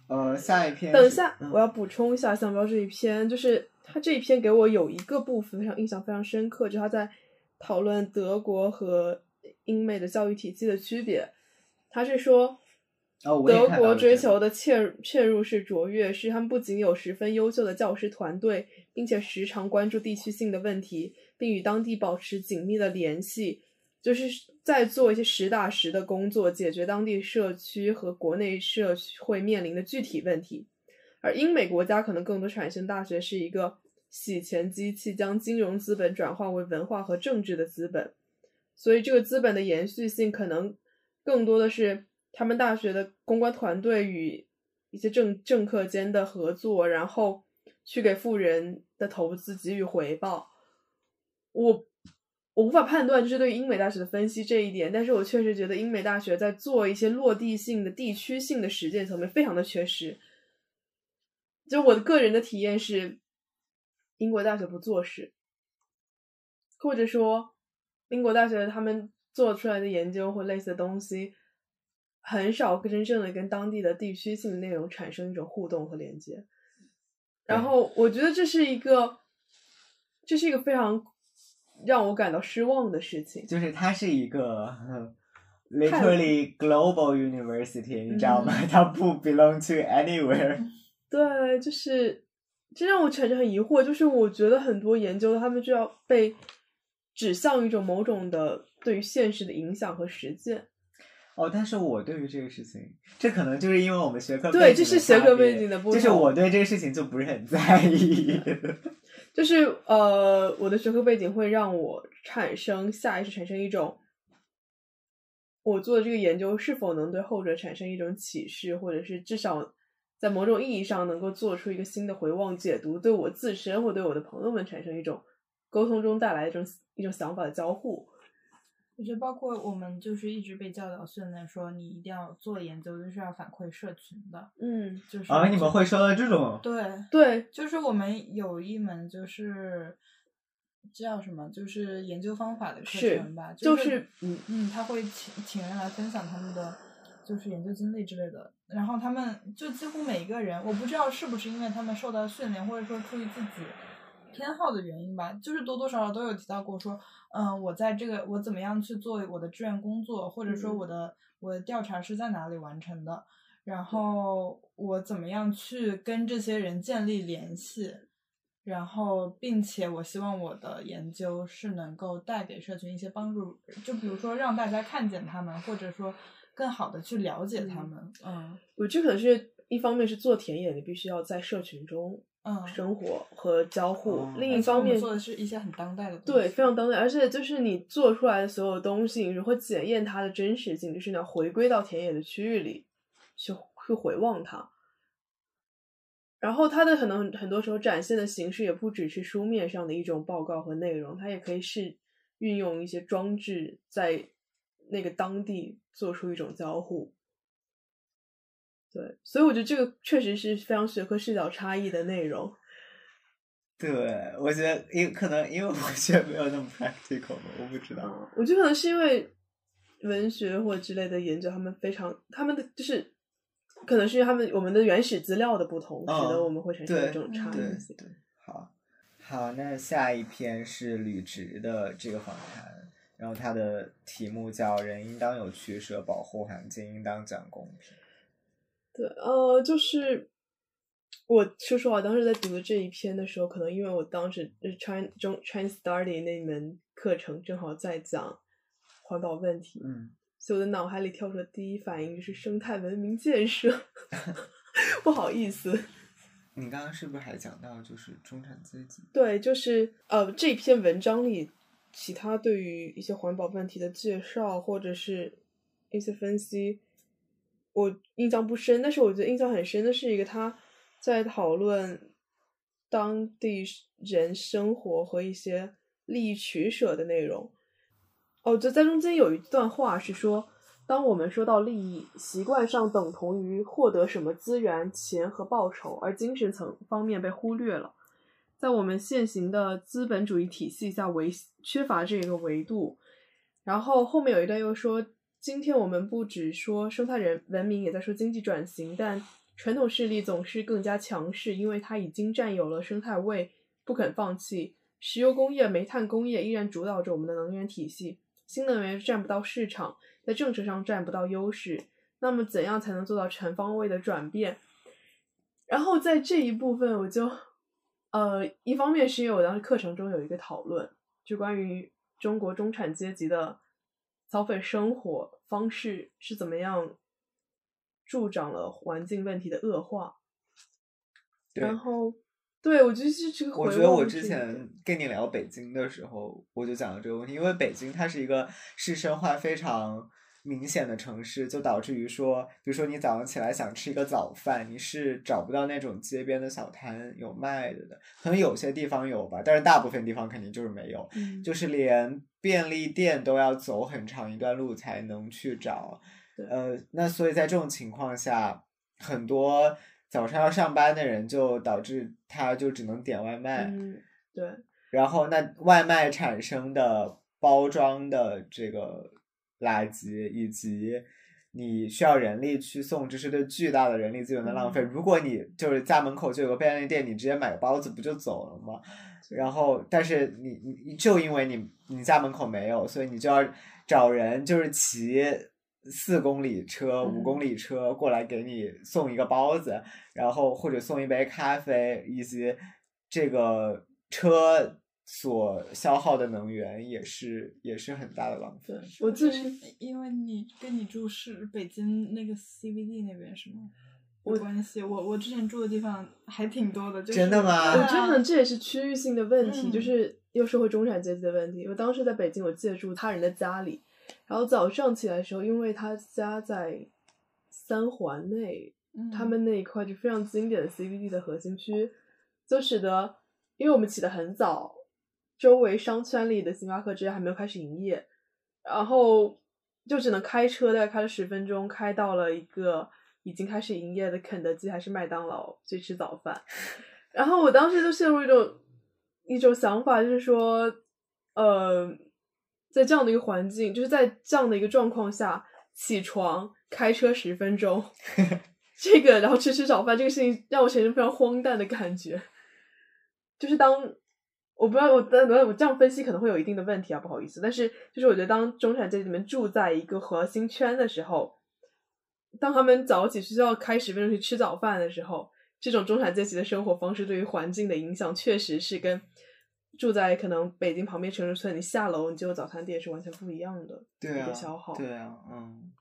呃，下一篇等一下，嗯我要补充一下项标这一篇，就是他这一篇给我有一个部分非常印象非常深刻，就是他在讨论德国和英美的教育体系的区别。他是说，哦德国追求的切入切入式卓越，是他们不仅有十分优秀的教师团队，并且时常关注地区性的问题，并与当地保持紧密的联系，就是在做一些实打实的工作，解决当地社区和国内社会面临的具体问题。而英美国家可能更多产生大学是一个洗钱机器，将金融资本转化为文化和政治的资本，所以这个资本的延续性可能更多的是他们大学的公关团队与一些政政客间的合作，然后去给富人的投资给予回报。我我无法判断这是对英美大学的分析这一点，但是我确实觉得英美大学在做一些落地性的、地区性的实践层面非常的缺失。就我的个人的体验是，英国大学不做事，或者说英国大学他们做出来的研究或类似的东西，很少真正的跟当地的地区性的内容产生一种互动和连接。然后我觉得这是一个，这是一个非常让我感到失望的事情。就是它是一个 literally global university，你知道吗？它不 belong to anywhere。对，就是这让我产生很疑惑，就是我觉得很多研究他们就要被指向一种某种的对于现实的影响和实践。哦，但是我对于这个事情，这可能就是因为我们学科对背景的这是学科背景的不就是我对这个事情就不是很在意。就是呃，我的学科背景会让我产生下意识产生一种，我做的这个研究是否能对后者产生一种启示，或者是至少在某种意义上能够做出一个新的回望解读，对我自身或对我的朋友们产生一种沟通中带来一种一种想法的交互。我觉得包括我们就是一直被教导训练说，你一定要做研究，就是要反馈社群的，嗯，就是啊，你们会收到这种？对，对，就是我们有一门就是叫什么，就是研究方法的课是程吧，就是是嗯嗯，他会请请人来分享他们的就是研究经历之类的，然后他们就几乎每一个人，我不知道是不是因为他们受到训练，或者说出于自己偏好的原因吧，就是多多少少都有提到过说，嗯，我在这个我怎么样去做我的志愿工作，或者说嗯。我的、我的调查是在哪里完成的，然后我怎么样去跟这些人建立联系，然后并且我希望我的研究是能够带给社群一些帮助，就比如说让大家看见他们，或者说更好的去了解他们，嗯。我这可能是一方面是做田野，你必须要在社群中嗯，生活和交互；哦。另一方面，做的是一些很当代的东对非常当代，而且就是你做出来的所有东西，你如何检验它的真实性，就是你要回归到田野的区域里去去回望它。然后它的可能很多时候展现的形式也不只是书面上的一种报告和内容，它也可以是运用一些装置在那个当地做出一种交互。对，所以我觉得这个确实是非常学科视角差异的内容。对，我觉得因可能因为我学没有那么 practical 吧，我不知道。嗯，我觉得可能是因为文学或之类的研究，他们非常他们的就是可能是因为他们我们的原始资料的不同，使得嗯我们会产生对这种差异性。对，好，好，那下一篇是吕植的这个访谈，然后它的题目叫“人应当有取舍，保护环境应当讲公平对，呃，就是我说实话，当时在读的这一篇的时候，可能因为我当时就是 China 中 Chinese Study 那门课程正好在讲环保问题”。，嗯，所以我的脑海里跳出的第一反应就是生态文明建设。不好意思，你刚刚是不是还讲到就是中产阶级？对，就是呃，这篇文章里其他对于一些环保问题的介绍，或者是一些分析，我印象不深。但是我觉得印象很深的是一个他在讨论当地人生活和一些利益取舍的内容。哦，就在中间有一段话是说，当我们说到利益，习惯上等同于获得什么资源、钱和报酬，而精神层方面被忽略了。在我们现行的资本主义体系下维缺乏这个维度。然后后面有一段又说，今天我们不只说生态人文明，也在说经济转型，但传统势力总是更加强势，因为它已经占有了生态位，不肯放弃。石油工业、煤炭工业依然主导着我们的能源体系，新能源占不到市场，在政策上占不到优势。那么，怎样才能做到全方位的转变？然后在这一部分，我就，呃，一方面是因为我当时课程中有一个讨论，就关于中国中产阶级的消费生活方式是怎么样助长了环境问题的恶化。然后，对我觉得是这个我觉得我之前跟你聊北京的时候，我就讲了这个问题，因为北京它是一个市生化非常明显的城市，就导致于说，比如说你早上起来想吃一个早饭，你是找不到那种街边的小摊有卖的的，可能有些地方有吧，但是大部分地方肯定就是没有，嗯。就是连便利店都要走很长一段路才能去找。对。呃，那所以在这种情况下，很多早上要上班的人就导致他就只能点外卖，嗯，对，然后那外卖产生的包装的这个垃圾以及。你需要人力去送，这是对巨大的人力资源的浪费。嗯如果你就是家门口就有个便利店，你直接买个包子不就走了吗？然后，但是你你就因为你你家门口没有，所以你就要找人，就是骑四公里车、五嗯公里车过来给你送一个包子，然后或者送一杯咖啡，以及这个车所消耗的能源也是也是很大的浪费我就是因为你跟你住是北京那个 CBD 那边是吗？有我关系，我我之前住的地方还挺多的，就是真的吗我真的这也是区域性的问题，就嗯是又是会中产阶级的问题。我当时在北京，我借住他人的家里，然后早上起来的时候，因为他家在三环内，嗯他们那一块就非常经典的 CBD 的核心区，就使得因为我们起得很早，周围商圈里的星巴克之类还没有开始营业，然后就只能开车，大概开了十分钟，开到了一个已经开始营业的肯德基还是麦当劳去吃早饭。然后我当时就陷入一种一种想法，就是说，呃，在这样的一个环境，就是在这样的一个状况下，起床开车十分钟，这个然后吃吃早饭，这个事情让我产生非常荒诞的感觉。就是当我不知道我的我这样分析可能会有一定的问题啊，不好意思。但是就是我觉得，当中产阶级们住在一个核心圈的时候，当他们早起需要开始为去吃早饭的时候，这种中产阶级的生活方式对于环境的影响，确实是跟住在可能北京旁边城市村，你下楼你就有早餐店是完全不一样的对啊一个消耗。对啊，嗯。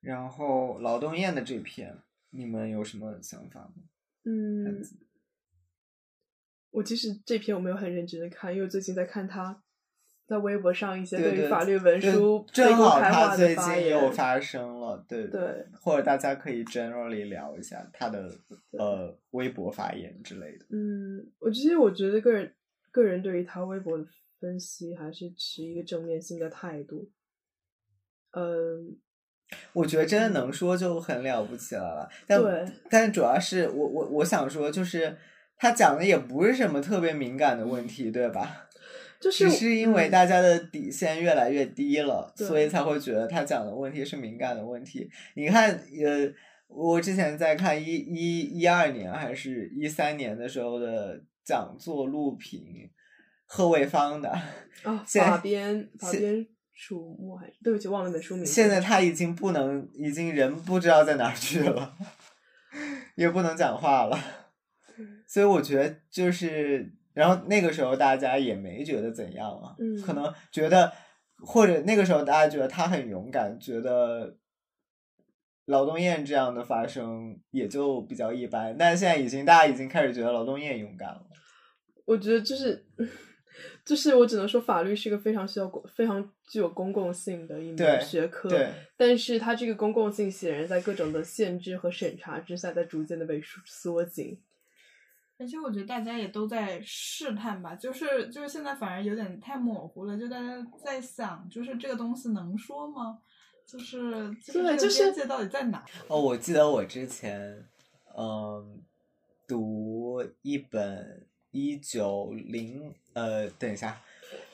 然后劳动宴的这篇，你们有什么想法吗？嗯，我其实这篇我没有很认真的看，因为最近在看他在微博上一些对对于法律文对书正好他最近发言。又发生了，对对，或者大家可以 generally 聊一下他的呃微博发言之类的。嗯，我其实我觉得个人个人对于他微博的分析还是持一个正面性的态度。嗯，我觉得真的能说就很了不起了了，但对但主要是我我我想说，就是他讲的也不是什么特别敏感的问题，对吧？就是只是因为嗯大家的底线越来越低了，对所以才会觉得他讲的问题是敏感的问题。你看，呃，我之前在看一一一二年还是一三年的时候的讲座录屏，贺卫方的，啊，现法边法现边楚墨还是对不起忘了那本书名。现在他已经不能，已经人不知道在哪儿去了，也不能讲话了，所以我觉得就是，然后那个时候大家也没觉得怎样啊，嗯可能觉得或者那个时候大家觉得他很勇敢，觉得劳动宴这样的发生也就比较一般，但现在已经大家已经开始觉得劳动宴勇敢了，我觉得就是，就是我只能说，法律是一个非常需要公、非常具有公共性的一对门学科。对，但是它这个公共性显然在各种的限制和审查之下，在逐渐的被缩缩紧。而且我觉得大家也都在试探吧，就是就是现在反而有点太模糊了，就大家在想，就是这个东西能说吗？就是就是这个对就是边界到底在哪？哦，我记得我之前，嗯，读一本一九零，呃，等一下，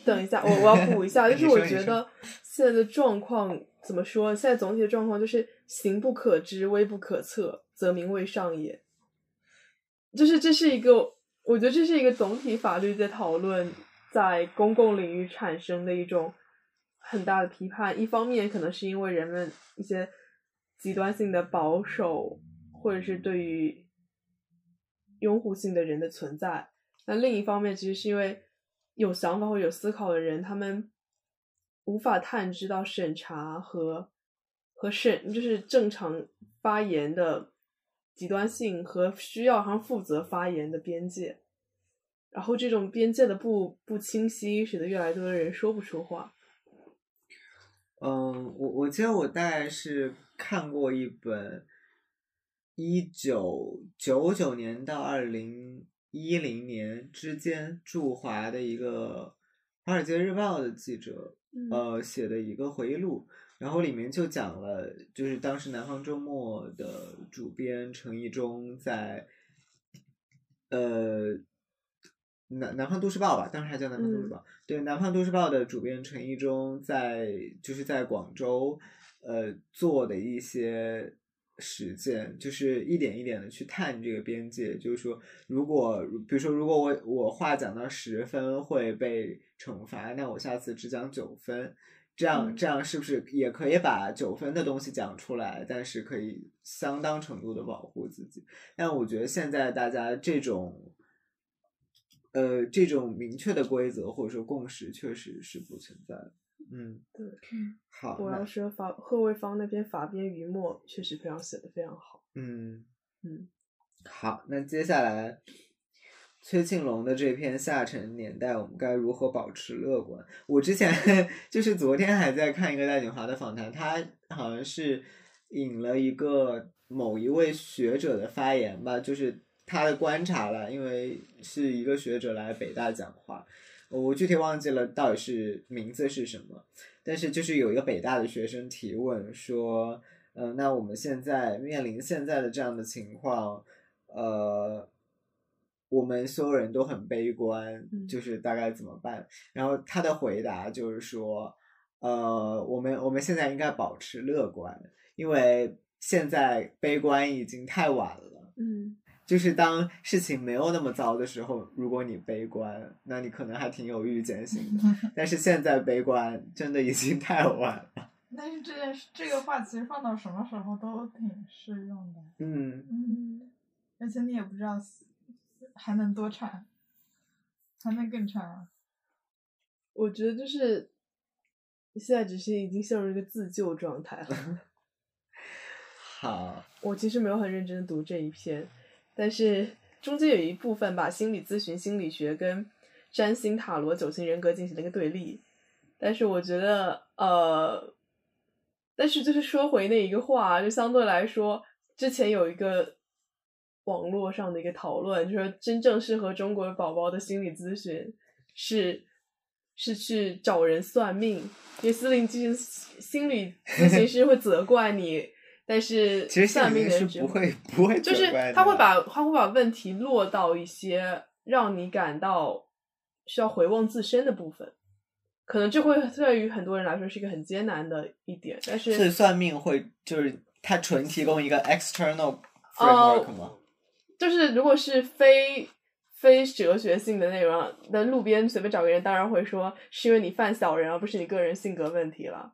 等一下，我我要补一下，就是我觉得现在的状况怎么说？现在总体的状况就是行不可知，微不可测，则名未上也。就是这是一个，我觉得这是一个总体法律在讨论在公共领域产生的一种很大的批判。一方面可能是因为人们一些极端性的保守，或者是对于拥护性的人的存在。那另一方面，其实是因为有想法或者有思考的人，他们无法探知到审查和和审，就是正常发言的极端性和需要上负责发言的边界。然后这种边界的不不清晰，使得越来越多的人说不出话。嗯，我我记得我大概是看过一本一九九九年到二零一零年之间驻华的一个《华尔街日报》的记者，嗯呃写的一个回忆录，然后里面就讲了，就是当时南方周末的主编陈一中在，呃，南南方都市报吧，当时还叫南方都市报，对，南方都市报的主编陈一中在就是在广州，呃做的一些实践，就是一点一点的去探这个边界，就是说，如果比如说，如果我我话讲到十分会被惩罚，那我下次只讲九分，这样嗯这样是不是也可以把九分的东西讲出来，但是可以相当程度的保护自己？但我觉得现在大家这种。呃，这种明确的规则或者说共识确实是不存在的。嗯，对，好，我那要说法贺卫方那篇法编余墨确实非常写的非常好。嗯嗯，好，那接下来崔庆龙的这篇《下沉年代》，我们该如何保持乐观？我之前 就是昨天还在看一个戴锦华的访谈，他好像是引了一个某一位学者的发言吧，就是他的观察了，因为是一个学者来北大讲话，我具体忘记了到底是名字是什么，但是就是有一个北大的学生提问说，嗯、那我们现在面临现在的这样的情况，呃，我们所有人都很悲观，嗯就是大概怎么办？然后他的回答就是说，呃，我们我们现在应该保持乐观，因为现在悲观已经太晚了。嗯就是当事情没有那么糟的时候，如果你悲观，那你可能还挺有预见性的。但是现在悲观真的已经太晚了。但是这件事，这个话其实放到什么时候都挺适用的。嗯，嗯，而且你也不知道还能多长，还能更长啊。我觉得就是现在只是已经陷入一个自救状态了。好，我其实没有很认真的读这一篇，但是中间有一部分把心理咨询、心理学跟占星、塔罗、九型人格进行了一个对立。但是我觉得，呃，但是就是说回那一个话，就相对来说，之前有一个网络上的一个讨论，就说真正适合中国宝宝的心理咨询是是去找人算命，因为心理咨询心理咨询师会责怪你。但是其实算命的是人不会不会就是他会把他会把问题落到一些让你感到需要回望自身的部分，可能这会对于很多人来说是一个很艰难的一点，但是所以算命会就是他纯提供一个 external 哦 framework 吗？就是如果是非非哲学性的内容啊，那路边随便找个人，当然会说是因为你犯小人，而不是你个人性格问题了。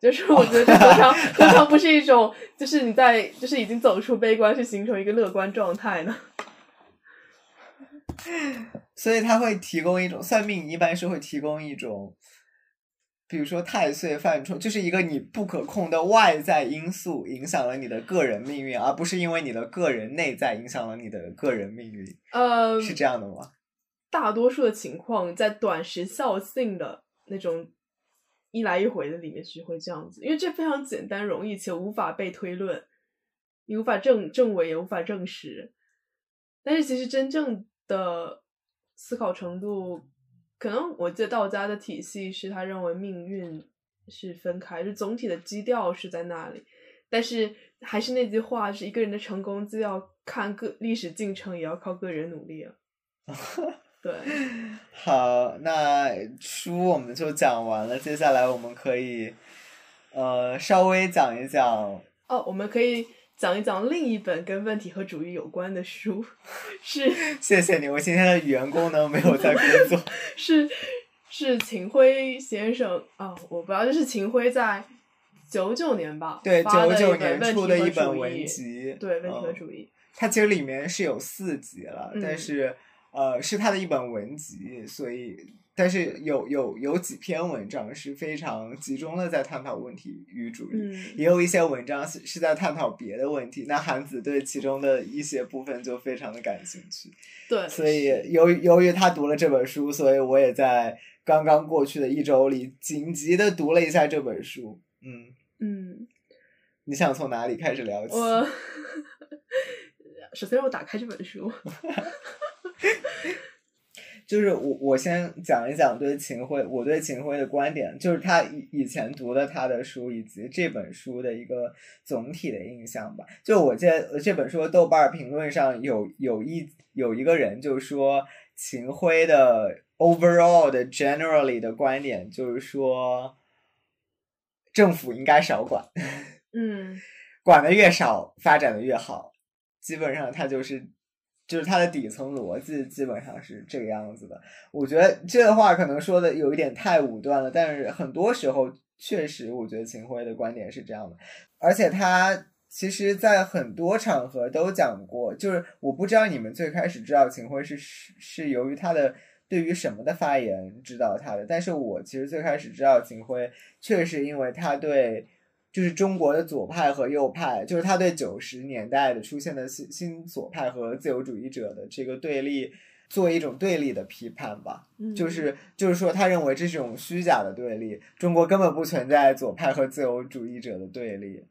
就是我觉得这何尝何尝不是一种，就是你在就是已经走出悲观，去形成一个乐观状态呢？所以他会提供一种算命，一般是会提供一种，比如说太岁犯冲，就是一个你不可控的外在因素影响了你的个人命运，而不是因为你的个人内在影响了你的个人命运，呃，是这样的吗？大多数的情况，在短时效性的那种一来一回的里面是会这样子，因为这非常简单容易且无法被推论，你无法证证伪也无法证实。但是其实真正的思考程度，可能我记得道家的体系是他认为命运是分开，就总体的基调是在那里。但是还是那句话，是一个人的成功既要看个历史进程，也要靠个人努力啊。对，好，那书我们就讲完了，接下来我们可以呃稍微讲一讲哦，我们可以讲一讲另一本跟问题和主义有关的书，是 谢谢你，我今天的语言功能没有在工作。是是秦晖先生啊、我不知道，就是秦晖在九九年吧，对，九九年出的一本文，集，对问题和嗯主义，它其实里面是有四集了，嗯。但是呃是它的一本文集，所以但是有有有几篇文章是非常集中的在探讨问题与主义，嗯也有一些文章是是在探讨别的问题。那韩子对其中的一些部分就非常的感兴趣，对，所以由于由于他读了这本书，所以我也在刚刚过去的一周里紧急的读了一下这本书。嗯，嗯，你想从哪里开始聊起？我 首先让我打开这本书，就是我我先讲一讲对秦晖我对秦晖的观点，就是他以以前读的他的书以及这本书的一个总体的印象吧。就我记得这本书豆瓣评论上有有一有一个人就说秦晖的 overall 的 generally 的观点就是说，政府应该少管，嗯 管的越少，发展的越好。基本上他就是，就是它的底层逻辑基本上是这个样子的。我觉得这话可能说的有一点太武断了，但是很多时候确实，我觉得秦晖的观点是这样的，而且他其实，在很多场合都讲过，就是我不知道你们最开始知道秦晖是是是由于他的。对于什么的发言知道他的，但是我其实最开始知道秦晖，确实因为他对就是中国的左派和右派，就是他对九十年代的出现的新新左派和自由主义者的这个对立，作为一种对立的批判吧。嗯，就是就是说，他认为这是一种虚假的对立，中国根本不存在左派和自由主义者的对立，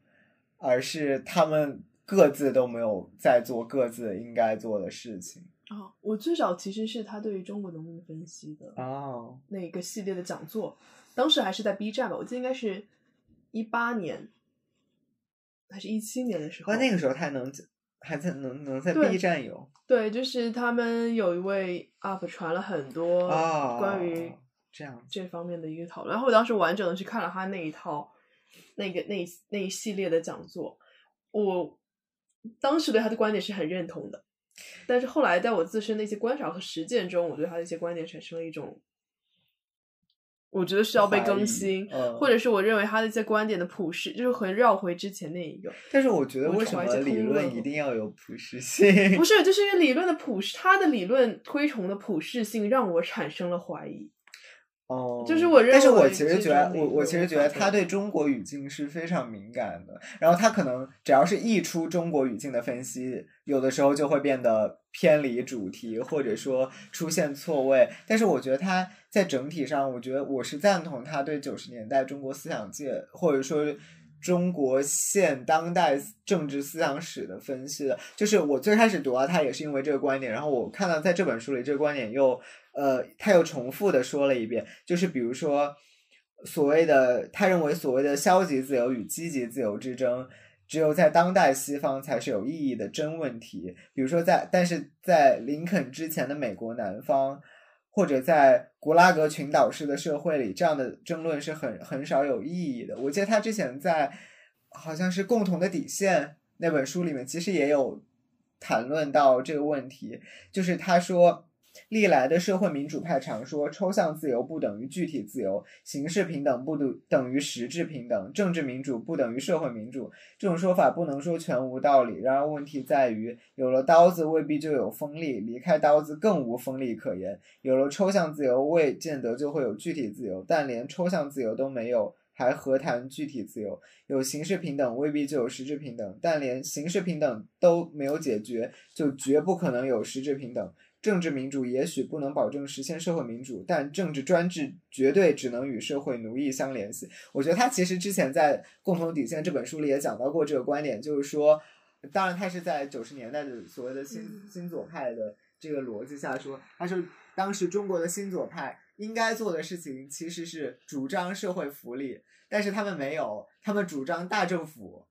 而是他们各自都没有在做各自应该做的事情。哦，我最早其实是他对于中国农民分析的哦，那个系列的讲座，当时还是在 B 站吧，我记得应该是一八年还是一七年的时候。那那个时候他能还在能能在对 B 站有对，就是他们有一位 UP 传了很多哦关于这样这方面的一个讨论，然后我当时完整的去看了他那一套那个那那一系列的讲座，我当时对他的观点是很认同的，但是后来在我自身的一些观察和实践中，我对他的一些观点产生了一种，我觉得需要被更新，嗯或者是我认为他的一些观点的普适，就是很绕回之前那一个。但是我觉得我为什么理论一定要有普适 性？不是，就是因为理论的普适，他的理论推崇的普适性让我产生了怀疑。哦，就是我认但是我其实觉得，我我其实觉得他对中国语境是非常敏感的，然后他可能只要是溢出中国语境的分析，有的时候就会变得偏离主题，或者说出现错位。但是我觉得他在整体上，我觉得我是赞同他对九十年代中国思想界，或者说。中国现当代政治思想史的分析的，就是我最开始读到他也是因为这个观点，然后我看到在这本书里这个观点又呃，他又重复的说了一遍，就是比如说所谓的他认为所谓的消极自由与积极自由之争，只有在当代西方才是有意义的真问题。比如说在，但是在林肯之前的美国南方，或者在古拉格群岛式的社会里，这样的争论是很很少有意义的。我记得他之前在好像是《共同的底线》那本书里面，其实也有谈论到这个问题，就是他说。历来的社会民主派常说，抽象自由不等于具体自由，形式平等不等等于实质平等，政治民主不等于社会民主。这种说法不能说全无道理。然而问题在于，有了刀子未必就有锋利，离开刀子更无锋利可言。有了抽象自由，未见得就会有具体自由，但连抽象自由都没有，还何谈具体自由？有形式平等，未必就有实质平等，但连形式平等都没有解决，就绝不可能有实质平等。政治民主也许不能保证实现社会民主，但政治专制绝对只能与社会奴役相联系。我觉得他其实之前在《共同底线》这本书里也讲到过这个观点，就是说，当然他是在九十年代的所谓的新新左派的这个逻辑下说，他说当时中国的新左派应该做的事情其实是主张社会福利，但是他们没有，他们主张大政府，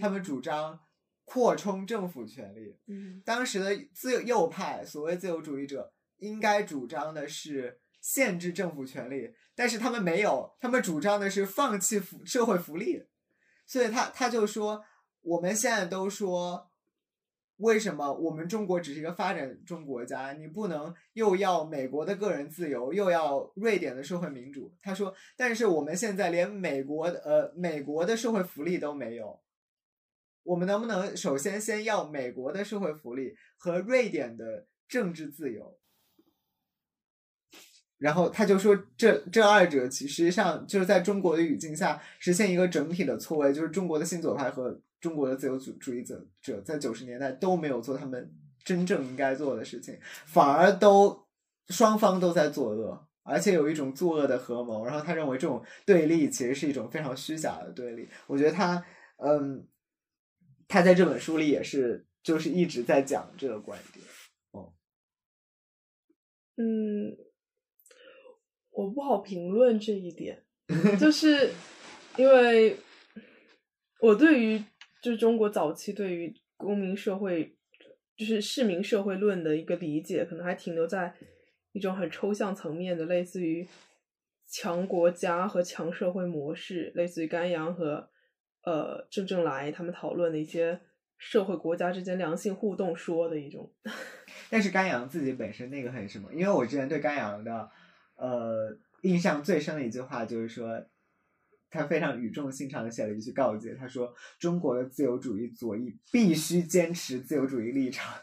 他们主张。扩充政府权力，嗯当时的自由右派，所谓自由主义者，应该主张的是限制政府权力，但是他们没有，他们主张的是放弃福社会福利，所以他他就说，我们现在都说，为什么我们中国只是一个发展中国家，你不能又要美国的个人自由，又要瑞典的社会民主？他说，但是我们现在连美国的呃美国的社会福利都没有。我们能不能首先先要美国的社会福利和瑞典的政治自由？然后他就说这，这二者其实上就是在中国的语境下实现一个整体的错位，就是中国的新左派和中国的自由主主义者者在九十年代都没有做他们真正应该做的事情，反而都双方都在作恶，而且有一种作恶的合谋。然后他认为这种对立其实是一种非常虚假的对立。我觉得他，嗯。他在这本书里也是，就是一直在讲这个观点。哦，嗯，我不好评论这一点，就 是因为我对于就是中国早期对于公民社会，就是市民社会论的一个理解，可能还停留在一种很抽象层面的，类似于强国家和强社会模式，类似于甘阳和。呃，郑正来他们讨论的一些社会国家之间良性互动说的一种，但是甘阳自己本身那个很什么？因为我之前对甘阳的呃印象最深的一句话就是说，他非常语重心长的写了一句告诫，他说中国的自由主义左翼必须坚持自由主义立场。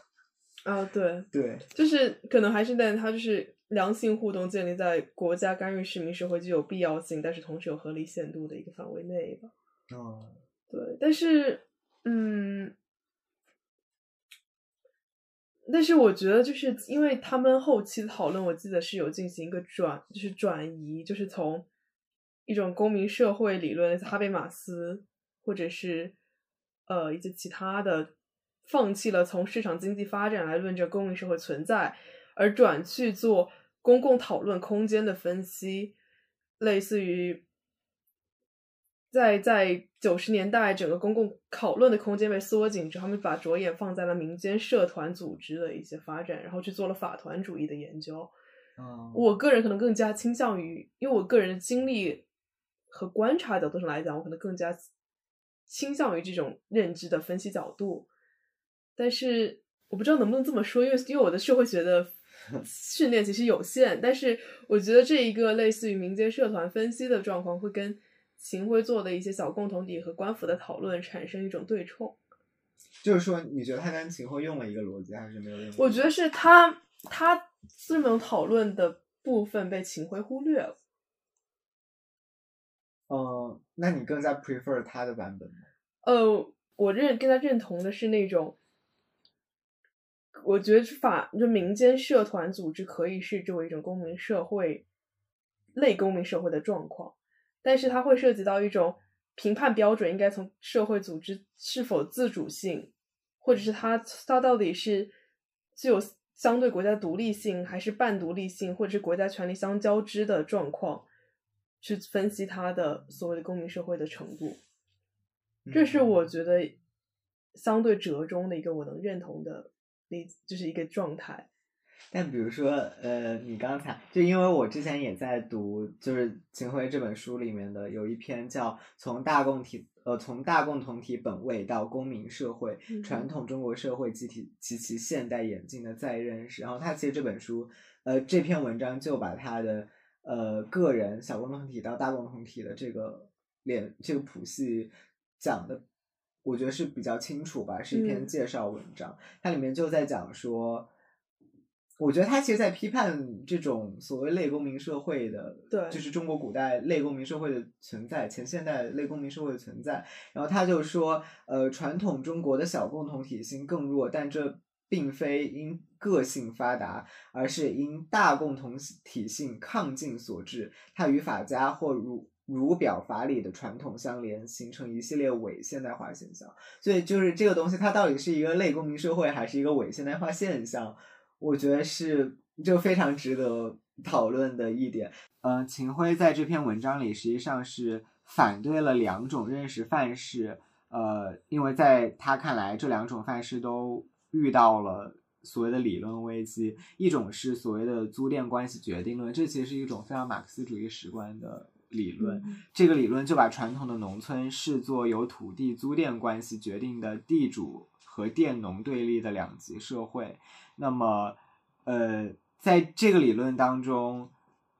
啊，对对，就是可能还是在他就是良性互动建立在国家干预市民社会具有必要性，但是同时有合理限度的一个范围内吧。哦，对，但是，嗯，但是我觉得，就是因为他们后期讨论，我记得是有进行一个转，就是转移，就是从一种公民社会理论，哈贝马斯，或者是呃一些其他的，放弃了从市场经济发展来论证公民社会存在，而转去做公共讨论空间的分析，类似于。在在九十年代，整个公共讨论的空间被缩紧之后，他们把着眼放在了民间社团组织的一些发展，然后去做了法团主义的研究。嗯，我个人可能更加倾向于，因为我个人的经历和观察角度上来讲，我可能更加倾向于这种认知的分析角度。但是，我不知道能不能这么说，因为因为我的社会学的 训练其实有限，但是我觉得这一个类似于民间社团分析的状况，会跟秦桧做的一些小共同体和官府的讨论产生一种对冲。就是说，你觉得他跟秦桧用了一个逻辑，还是没有用？我觉得是他他这种讨论的部分被秦桧忽略了。嗯，那你更加 prefer 他的版本吗？呃，我认跟他认同的是那种，我觉得法就民间社团组织可以是作为一种公民社会类公民社会的状况，但是它会涉及到一种评判标准应该从社会组织是否自主性，或者是它它到底是具有相对国家独立性，还是半独立性，或者是国家权力相交织的状况。去分析它的所谓的公民社会的程度，这是我觉得相对折中的一个我能认同的例子，就是一个状态。但比如说，呃，你刚才就因为我之前也在读，就是秦晖这本书里面的有一篇叫《从大共体呃从大共同体本位到公民社会：传统中国社会集体及其现代演进的再认识》，然后他其实这本书，呃，这篇文章就把他的。呃，个人小共同体到大共同体的这个连这个谱系讲的，我觉得是比较清楚吧，是一篇介绍文章。它里面就在讲说，我觉得他其实在批判这种所谓类公民社会的，对，就是中国古代类公民社会的存在，前现代类公民社会的存在。然后他就说，呃，传统中国的小共同体性更弱，但这。并非因个性发达，而是因大共同体性亢进所致。它与法家或儒儒表法理的传统相连，形成一系列伪现代化现象。所以，就是这个东西，它到底是一个类公民社会，还是一个伪现代化现象？我觉得是就非常值得讨论的一点。嗯，秦晖在这篇文章里实际上是反对了两种认识范式。呃，因为在他看来，这两种范式都。遇到了所谓的理论危机，一种是所谓的租佃关系决定论，这其实是一种非常马克思主义史观的理论。这个理论就把传统的农村视作由土地租佃关系决定的地主和佃农对立的两极社会。那么，呃，在这个理论当中，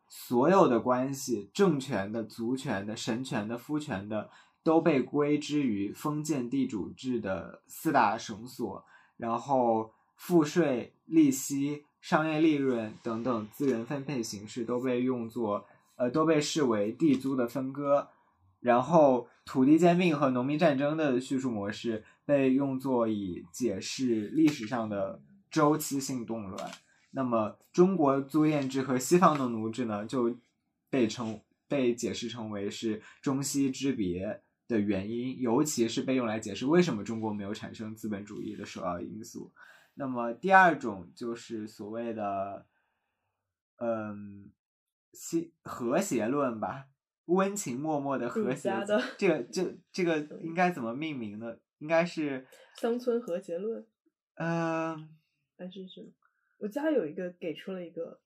所有的关系，政权的、族权的、神权的、夫权的，都被归之于封建地主制的四大绳索。然后，赋税、利息、商业利润等等资源分配形式都被用作，呃，都被视为地租的分割。然后，土地兼并和农民战争的叙述模式被用作以解释历史上的周期性动乱。那么，中国租佃制和西方的奴制呢，就被称被解释成为是中西之别。的原因，尤其是被用来解释为什么中国没有产生资本主义的首要因素。那么第二种就是所谓的，嗯，西和谐论吧，温情脉脉的和谐。这个就这个应该怎么命名呢？应该是乡村和谐论。嗯，还是什么？我家有一个给出了一个。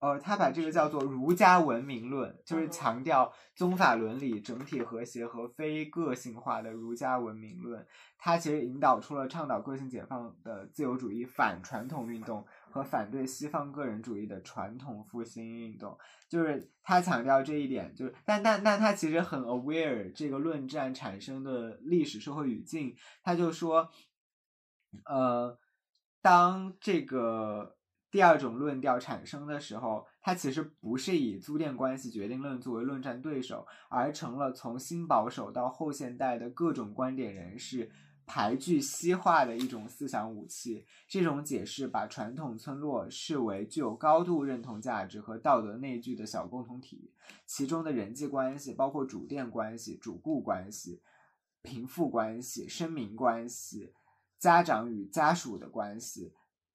呃，他把这个叫做儒家文明论，就是强调宗法伦理整体和谐和非个性化的儒家文明论。他其实引导出了倡导个性解放的自由主义反传统运动和反对西方个人主义的传统复兴运动。就是他强调这一点，就是但但但他其实很 aware 这个论战产生的历史社会语境。他就说，呃，当这个。第二种论调产生的时候，它其实不是以租佃关系决定论作为论战对手，而成了从新保守到后现代的各种观点人士排拒西化的一种思想武器。这种解释把传统村落视为具有高度认同价值和道德内聚的小共同体，其中的人际关系包括主佃关系、主顾关系、贫富关系、生民关系、家长与家属的关系。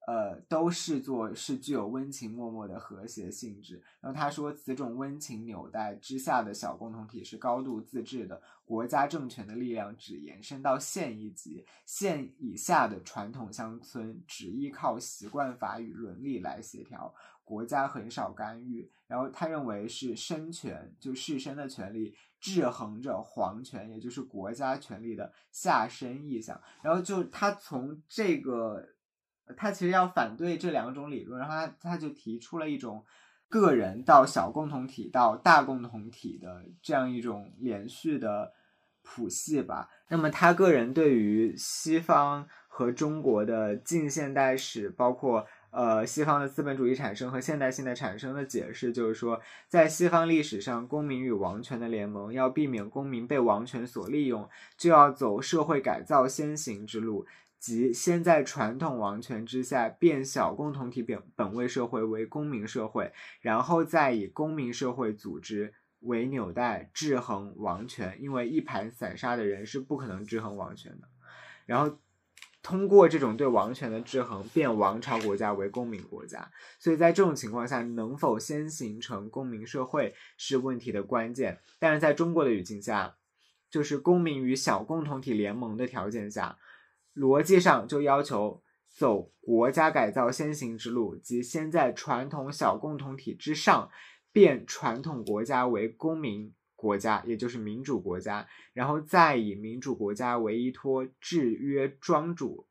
呃，都视作是具有温情脉脉的和谐性质。然后他说，此种温情纽带之下的小共同体是高度自治的，国家政权的力量只延伸到县一级，县以下的传统乡村只依靠习惯法与伦理来协调。国家很少干预。然后他认为是生权，就士绅的权利制衡着皇权，也就是国家权力的下身意向。然后就他从这个，他其实要反对这两种理论，然后他他就提出了一种个人到小共同体到大共同体的这样一种连续的谱系吧。那么他个人对于西方和中国的近现代史，包括。呃，西方的资本主义产生和现代性的产生的解释，就是说，在西方历史上，公民与王权的联盟要避免公民被王权所利用，就要走社会改造先行之路，即先在传统王权之下变小共同体本本位社会为公民社会，然后再以公民社会组织为纽带制衡王权，因为一盘散沙的人是不可能制衡王权的，然后。通过这种对王权的制衡，变王朝国家为公民国家。所以在这种情况下，能否先形成公民社会是问题的关键。但是在中国的语境下，就是公民与小共同体联盟的条件下，逻辑上就要求走国家改造先行之路，即先在传统小共同体之上，变传统国家为公民。国家，也就是民主国家，然后再以民主国家为依托制约庄主，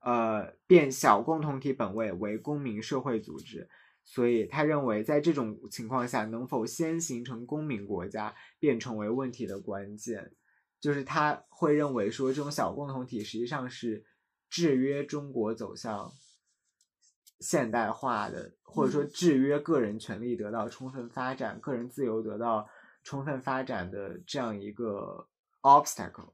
呃，变小共同体本位为公民社会组织。所以他认为，在这种情况下，能否先形成公民国家，便成为问题的关键。就是他会认为说，这种小共同体实际上是制约中国走向现代化的，或者说制约个人权利得到充分发展，个人自由得到。充分发展的这样一个 obstacle，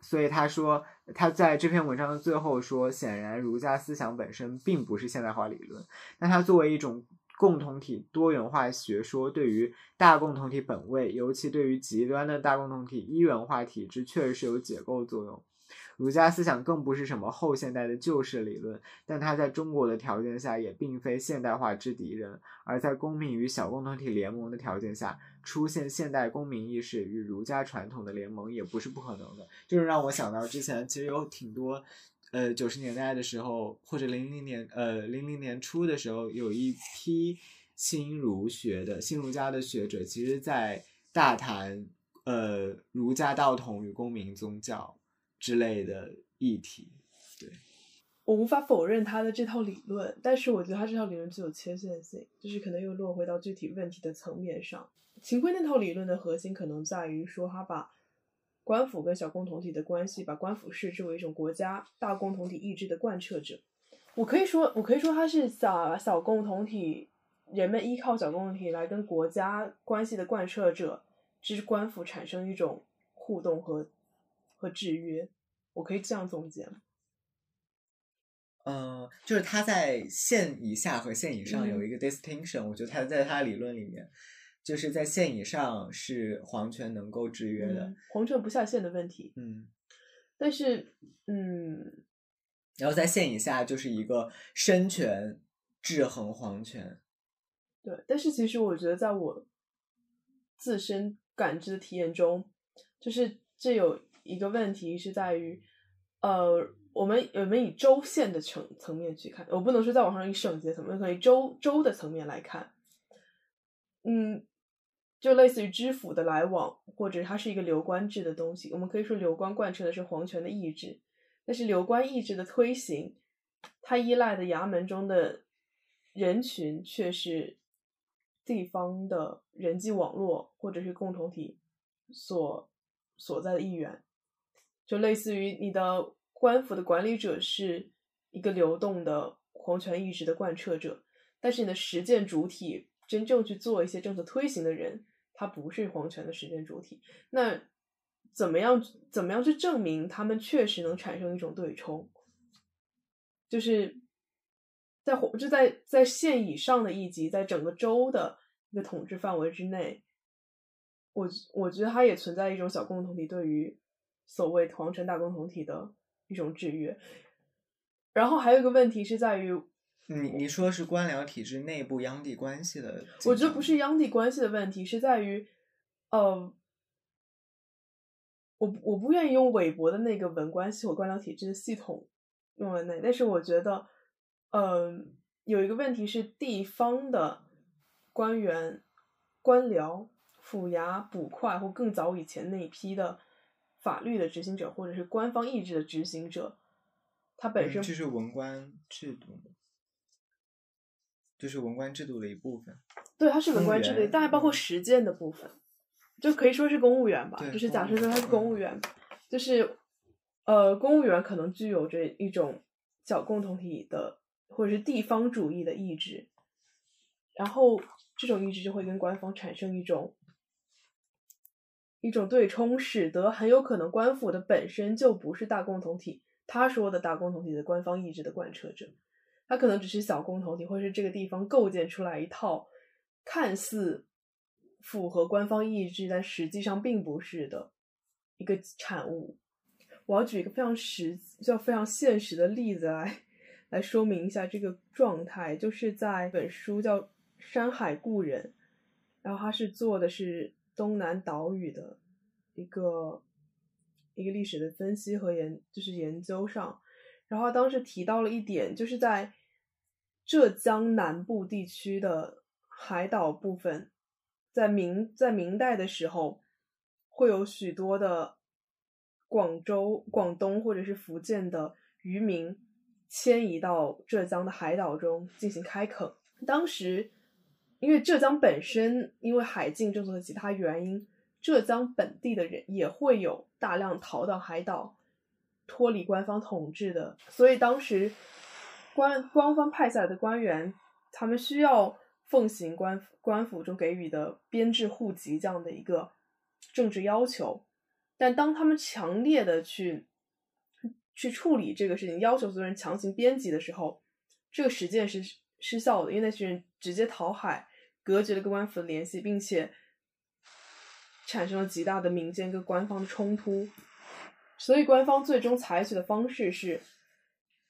所以他说他在这篇文章的最后说，显然儒家思想本身并不是现代化理论，但它作为一种共同体多元化学说，对于大共同体本位，尤其对于极端的大共同体一元化体制，确实是有解构作用。儒家思想更不是什么后现代的旧式理论，但它在中国的条件下也并非现代化之敌人。而在公民与小共同体联盟的条件下，出现现代公民意识与儒家传统的联盟也不是不可能的。就是让我想到之前其实有挺多，呃，九十年代的时候或者零零年，呃，零零年初的时候，有一批新儒学的新儒家的学者，其实在大谈，呃，儒家道统与公民宗教。之类的议题，对我无法否认他的这套理论，但是我觉得他这套理论具有缺陷性，就是可能又落回到具体问题的层面上。秦晖那套理论的核心可能在于说，他把官府跟小共同体的关系，把官府视之为一种国家大共同体意志的贯彻者。我可以说，我可以说他是小小共同体，人们依靠小共同体来跟国家关系的贯彻者，之官府产生一种互动和。和制约，我可以这样总结吗？嗯，就是他在线以下和线以上有一个 distinction，我觉得他在他理论里面，就是在线以上是皇权能够制约的，皇权不下线的问题。嗯，但是，嗯，然后在线以下就是一个身权制衡皇权。对，但是其实我觉得，在我自身感知的体验中，就是这有。一个问题是在于，呃，我们我们以州县的层层面去看，我不能说在网上以省级的层面，可以州州的层面来看，嗯，就类似于知府的来往，或者它是一个流官制的东西，我们可以说流官贯彻的是皇权的意志，但是流官意志的推行，它依赖的衙门中的人群却是地方的人际网络或者是共同体所所在的一员。就类似于你的官府的管理者是一个流动的皇权意志的贯彻者，但是你的实践主体真正去做一些政策推行的人，他不是皇权的实践主体。那怎么样怎么样去证明他们确实能产生一种对冲？就是在皇就在在县以上的一级，在整个州的一个统治范围之内，我我觉得它也存在一种小共同体对于。所谓皇权大共同体的一种制约，然后还有一个问题是在于，你你说是官僚体制内部央地关系的，我觉得不是央地关系的问题，是在于，呃，我我不愿意用韦伯的那个文官系统官僚体制的系统用在那，但是我觉得，嗯，有一个问题是地方的官员、官僚、府衙、捕快或更早以前那一批的法律的执行者，或者是官方意志的执行者，他本身这是文官制度，这是文官制度的一部分。对，它是文官制度，员当然包括嗯实践的部分，就可以说是公务员吧。就是假设说他是公嗯务员，就是呃，公务员可能具有着一种小共同体的或者是地方主义的意志，然后这种意志就会跟官方产生一种一种对冲，使得很有可能官府的本身就不是大共同体，他说的大共同体的官方意志的贯彻者。他可能只是小共同体，或是这个地方构建出来一套看似符合官方意志，但实际上并不是的一个产物。我要举一个非常实、就非常现实的例子来来说明一下这个状态，就是在本书叫《山海故人》，然后他是做的是东南岛屿的一个一个历史的分析和研，就是研究上。然后当时提到了一点，就是在浙江南部地区的海岛部分，在明在明代的时候，会有许多的广州、广东或者是福建的渔民迁移到浙江的海岛中进行开垦。当时，因为浙江本身因为海禁政策和其他原因，浙江本地的人也会有大量逃到海岛。脱离官方统治的，所以当时官官方派下来的官员，他们需要奉行官官府中给予的编制户籍这样的一个政治要求，但当他们强烈的去去处理这个事情，要求所有人强行编辑的时候，这个实践是失效的，因为那群人直接逃海，隔绝了跟官府的联系，并且产生了极大的民间跟官方的冲突。所以官方最终采取的方式是，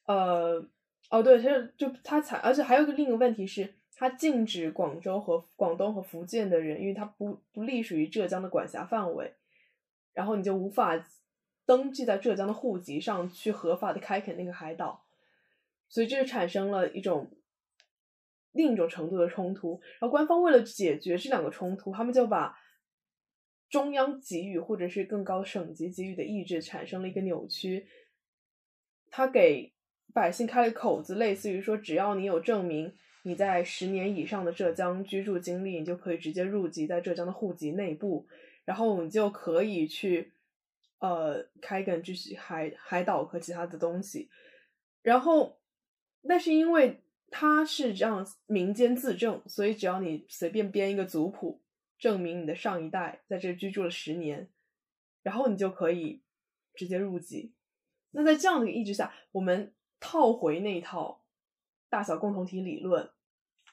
呃，哦，对，他就他采，而且还有个另一个问题是，他禁止广州和广东和福建的人，因为他不不隶属于浙江的管辖范围，然后你就无法登记在浙江的户籍上去合法的开垦那个海岛，所以这就产生了一种另一种程度的冲突。然后官方为了解决这两个冲突，他们就把中央给予或者是更高省级给予的意志产生了一个扭曲，他给百姓开了口子，类似于说，只要你有证明你在十年以上的浙江居住经历，你就可以直接入籍在浙江的户籍内部，然后你就可以去呃开垦这些海海岛和其他的东西，然后那是因为它是这样民间自证，所以只要你随便编一个族谱。证明你的上一代在这居住了十年，然后你就可以直接入籍。那在这样的一个意志下，我们套回那一套大小共同体理论，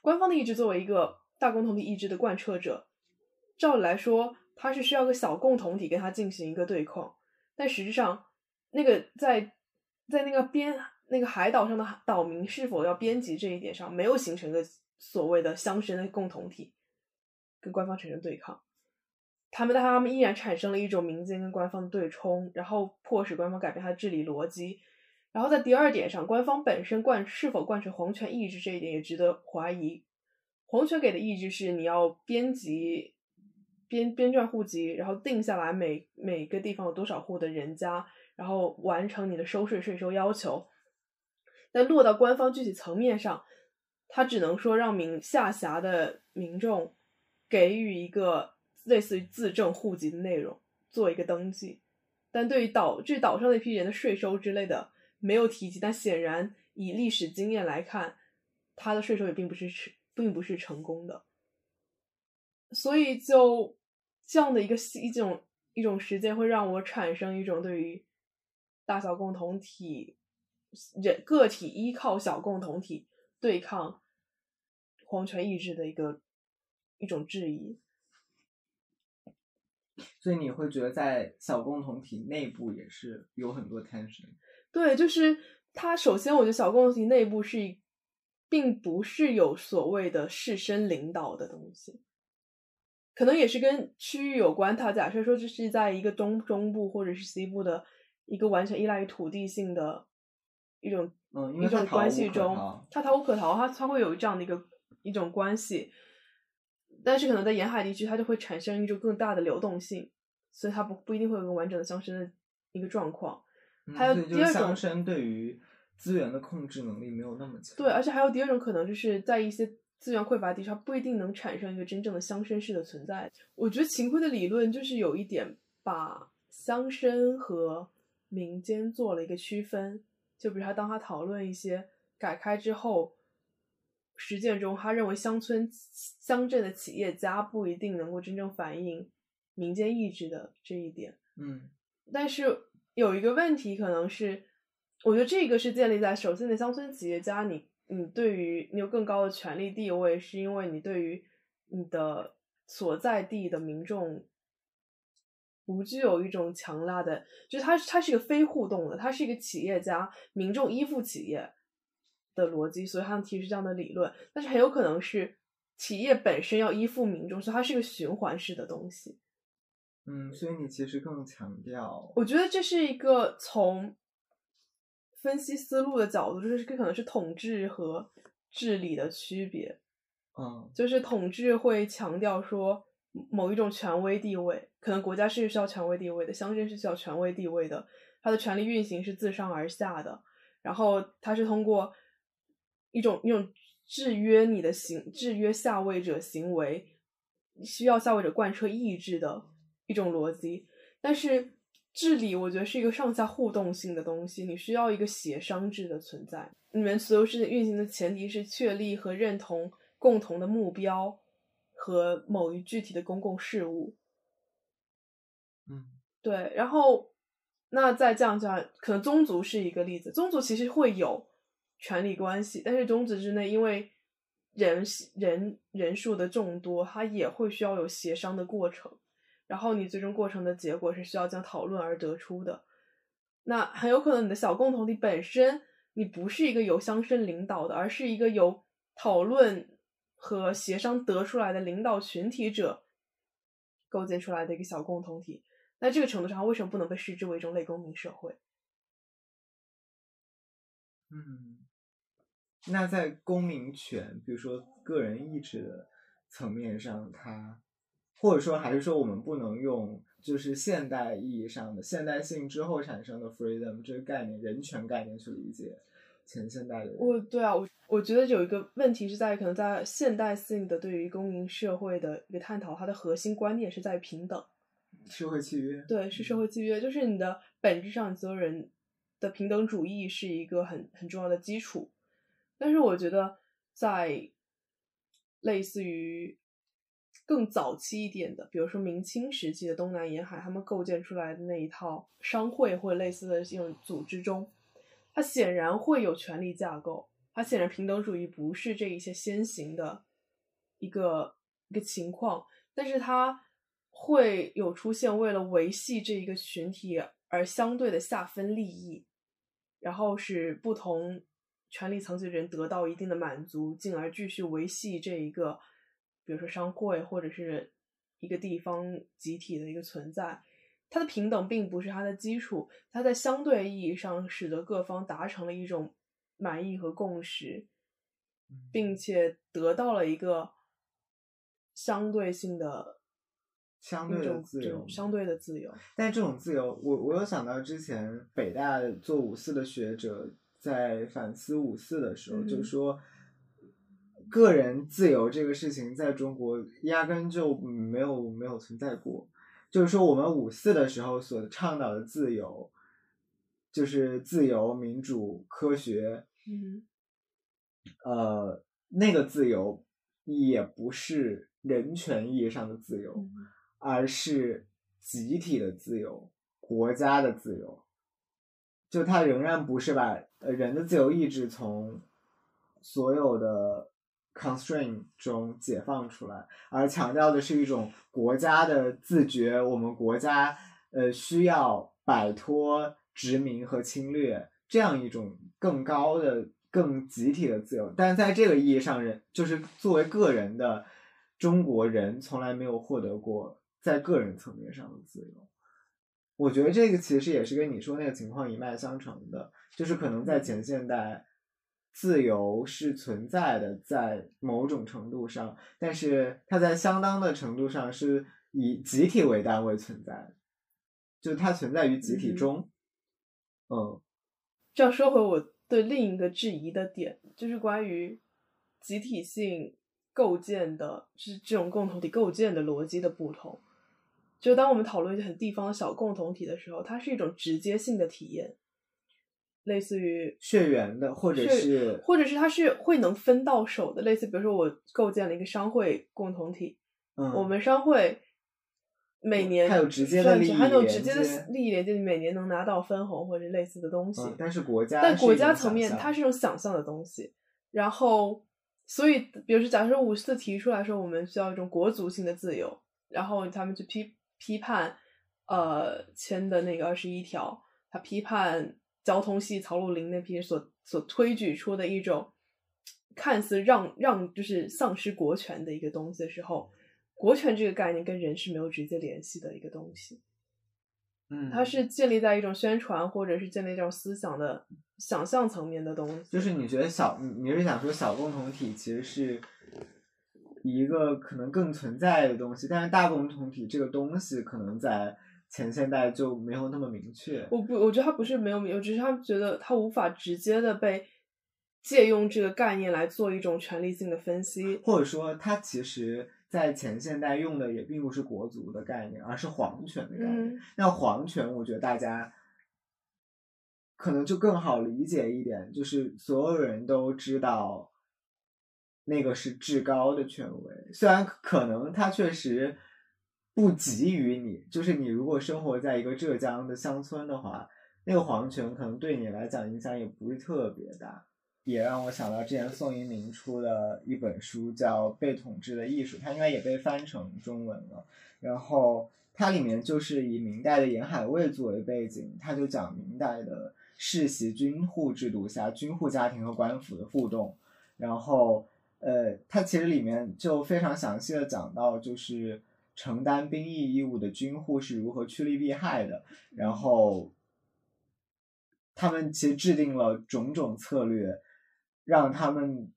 官方的意志作为一个大共同体意志的贯彻者，照理来说，它是需要个小共同体跟它进行一个对抗。但实际上，那个在在那个边那个海岛上的岛民是否要编辑这一点上，没有形成个所谓的乡绅的共同体。跟官方产生对抗，他们但他们依然产生了一种民间跟官方的对冲，然后迫使官方改变它的治理逻辑。然后在第二点上，官方本身贯是否贯彻皇权意志这一点也值得怀疑。皇权给的意志是你要编辑编编撰户籍，然后定下来每每个地方有多少户的人家，然后完成你的收税税收要求。但落到官方具体层面上，他只能说让民下辖的民众。给予一个类似于自证户籍的内容，做一个登记，但对于岛这岛上那批人的税收之类的没有提及。但显然以历史经验来看，他的税收也并不是并不是成功的。所以就这样的一个一种一种实践，会让我产生一种对于大小共同体人个体依靠小共同体对抗皇权意志的一个。一种质疑，所以你会觉得在小共同体内部也是有很多 tension。对，就是它首先，我觉得小共同体内部是，并不是有所谓的士绅领导的东西，可能也是跟区域有关。它假设说这是在一个东中部或者是西部的一个完全依赖于土地性的一种嗯，一种关系中他，逃无可逃，他他会有这样的一个一种关系，但是可能在沿海地区，它就会产生一种更大的流动性，所以它不不一定会有一个完整的乡绅的一个状况。还有第二种乡绅对于资源的控制能力没有那么强。对，而且还有第二种可能，就是在一些资源匮乏地区，它不一定能产生一个真正的乡绅式的存在。我觉得秦桧的理论就是有一点把乡绅和民间做了一个区分，就比如他当他讨论一些改开之后实践中，他认为乡村乡镇的企业家不一定能够真正反映民间意志的这一点。嗯但是有一个问题，可能是我觉得这个是建立在首先的乡村企业家，你你对于你有更高的权力地位，是因为你对于你的所在地的民众不具有一种强大的，就是它它是一个非互动的，它是一个企业家民众依附企业的逻辑，所以他们提出这样的理论，但是很有可能是企业本身要依附民众，所以它是一个循环式的东西。嗯，所以你其实更强调，我觉得这是一个从分析思路的角度，就是这可能是统治和治理的区别。嗯就是统治会强调说某一种权威地位，可能国家是需要权威地位的，乡镇是需要权威地位的，它的权力运行是自上而下的，然后它是通过一种一种制约你的行制约下位者行为，需要下位者贯彻意志的一种逻辑。但是治理，我觉得是一个上下互动性的东西，你需要一个协商制的存在。你们所有事情运行的前提是确立和认同共同的目标和某一具体的公共事务。嗯对，然后那再这样讲，可能宗族是一个例子。宗族其实会有权力关系，但是宗族之内，因为人人人数的众多，它也会需要有协商的过程。然后你最终过程的结果是需要这样讨论而得出的。那很有可能你的小共同体本身，你不是一个由乡绅领导的，而是一个由讨论和协商得出来的领导群体者构建出来的一个小共同体。那这个程度上，为什么不能被视之为一种类公民社会？嗯，那在公民权，比如说个人意志的层面上，它或者说还是说我们不能用就是现代意义上的现代性之后产生的 freedom 这个概念、人权概念去理解前现代的人。我对啊，我我觉得有一个问题是在于，可能在现代性的对于公民社会的一个探讨，它的核心观念是在于平等。社会契约，对，是社会契约，就是你的本质上所有人的平等主义是一个很很重要的基础。但是我觉得在类似于更早期一点的，比如说明清时期的东南沿海，他们构建出来的那一套商会或者类似的这种组织中，它显然会有权力架构，它显然平等主义不是这一些先行的一个一个情况，但是它会有出现为了维系这一个群体而相对的下分利益，然后使不同权力层级的人得到一定的满足，进而继续维系这一个，比如说商会或者是一个地方集体的一个存在。它的平等并不是它的基础，它在相对意义上使得各方达成了一种满意和共识，并且得到了一个相对性的相对的自由相对的自由。但这种自由，我我有想到之前北大做五四的学者在反思五四的时候，嗯就说个人自由这个事情在中国压根就没有没有存在过。就是说，我们五四的时候所倡导的自由，就是自由、民主、科学，嗯呃，那个自由也不是人权意义上的自由。嗯而是集体的自由、国家的自由。就它仍然不是把呃人的自由意志从所有的 constrain 中解放出来，而强调的是一种国家的自觉。我们国家呃需要摆脱殖民和侵略这样一种更高的、更集体的自由。但在这个意义上，人就是作为个人的中国人，从来没有获得过在个人层面上的自由。我觉得这个其实也是跟你说那个情况一脉相承的，就是可能在前现代，自由是存在的，在某种程度上，但是它在相当的程度上是以集体为单位存在的，就它存在于集体嗯中。嗯这样说回我对另一个质疑的点，就是关于集体性构建的，就是这种共同体构建的逻辑的不同。就当我们讨论一些很地方的小共同体的时候，它是一种直接性的体验，类似于血缘的，或者是或者是它是会能分到手的，类似比如说我构建了一个商会共同体，嗯，我们商会每年它有直接的利益甚至还有直接的利益连接，每年能拿到分红或者类似的东西。嗯，但是国家但国家层面，它是一种想象的东西。然后，所以，比如说，假设五四提出来说，我们需要一种国族性的自由，然后他们去批批判，呃，签的那个二十一条，他批判交通系曹鲁林那批所所推举出的一种看似让让就是丧失国权的一个东西的时候，国权这个概念跟人是没有直接联系的一个东西。嗯，它是建立在一种宣传或者是建立一种思想的想象层面的东西。就是你觉得小，你你是想说小共同体其实是一个可能更存在的东西，但是大共同体这个东西可能在前现代就没有那么明确。我不，我觉得他不是没有有，只是他觉得他无法直接的被借用这个概念来做一种权力性的分析。或者说，他其实，在前现代用的也并不是国族的概念，而是皇权的概念。嗯那皇权，我觉得大家可能就更好理解一点，就是所有人都知道那个是至高的权威，虽然可能它确实不及于你，就是你如果生活在一个浙江的乡村的话，那个皇权可能对你来讲影响也不是特别大。也让我想到之前宋一鸣出的一本书，叫《被统治的艺术》，它应该也被翻成中文了。然后它里面就是以明代的沿海卫作为背景，它就讲明代的世袭军户制度下军户家庭和官府的互动。然后，呃，它其实里面就非常详细的讲到，就是承担兵役义务的军户是如何趋利避害的，然后他们其实制定了种种策略，让他们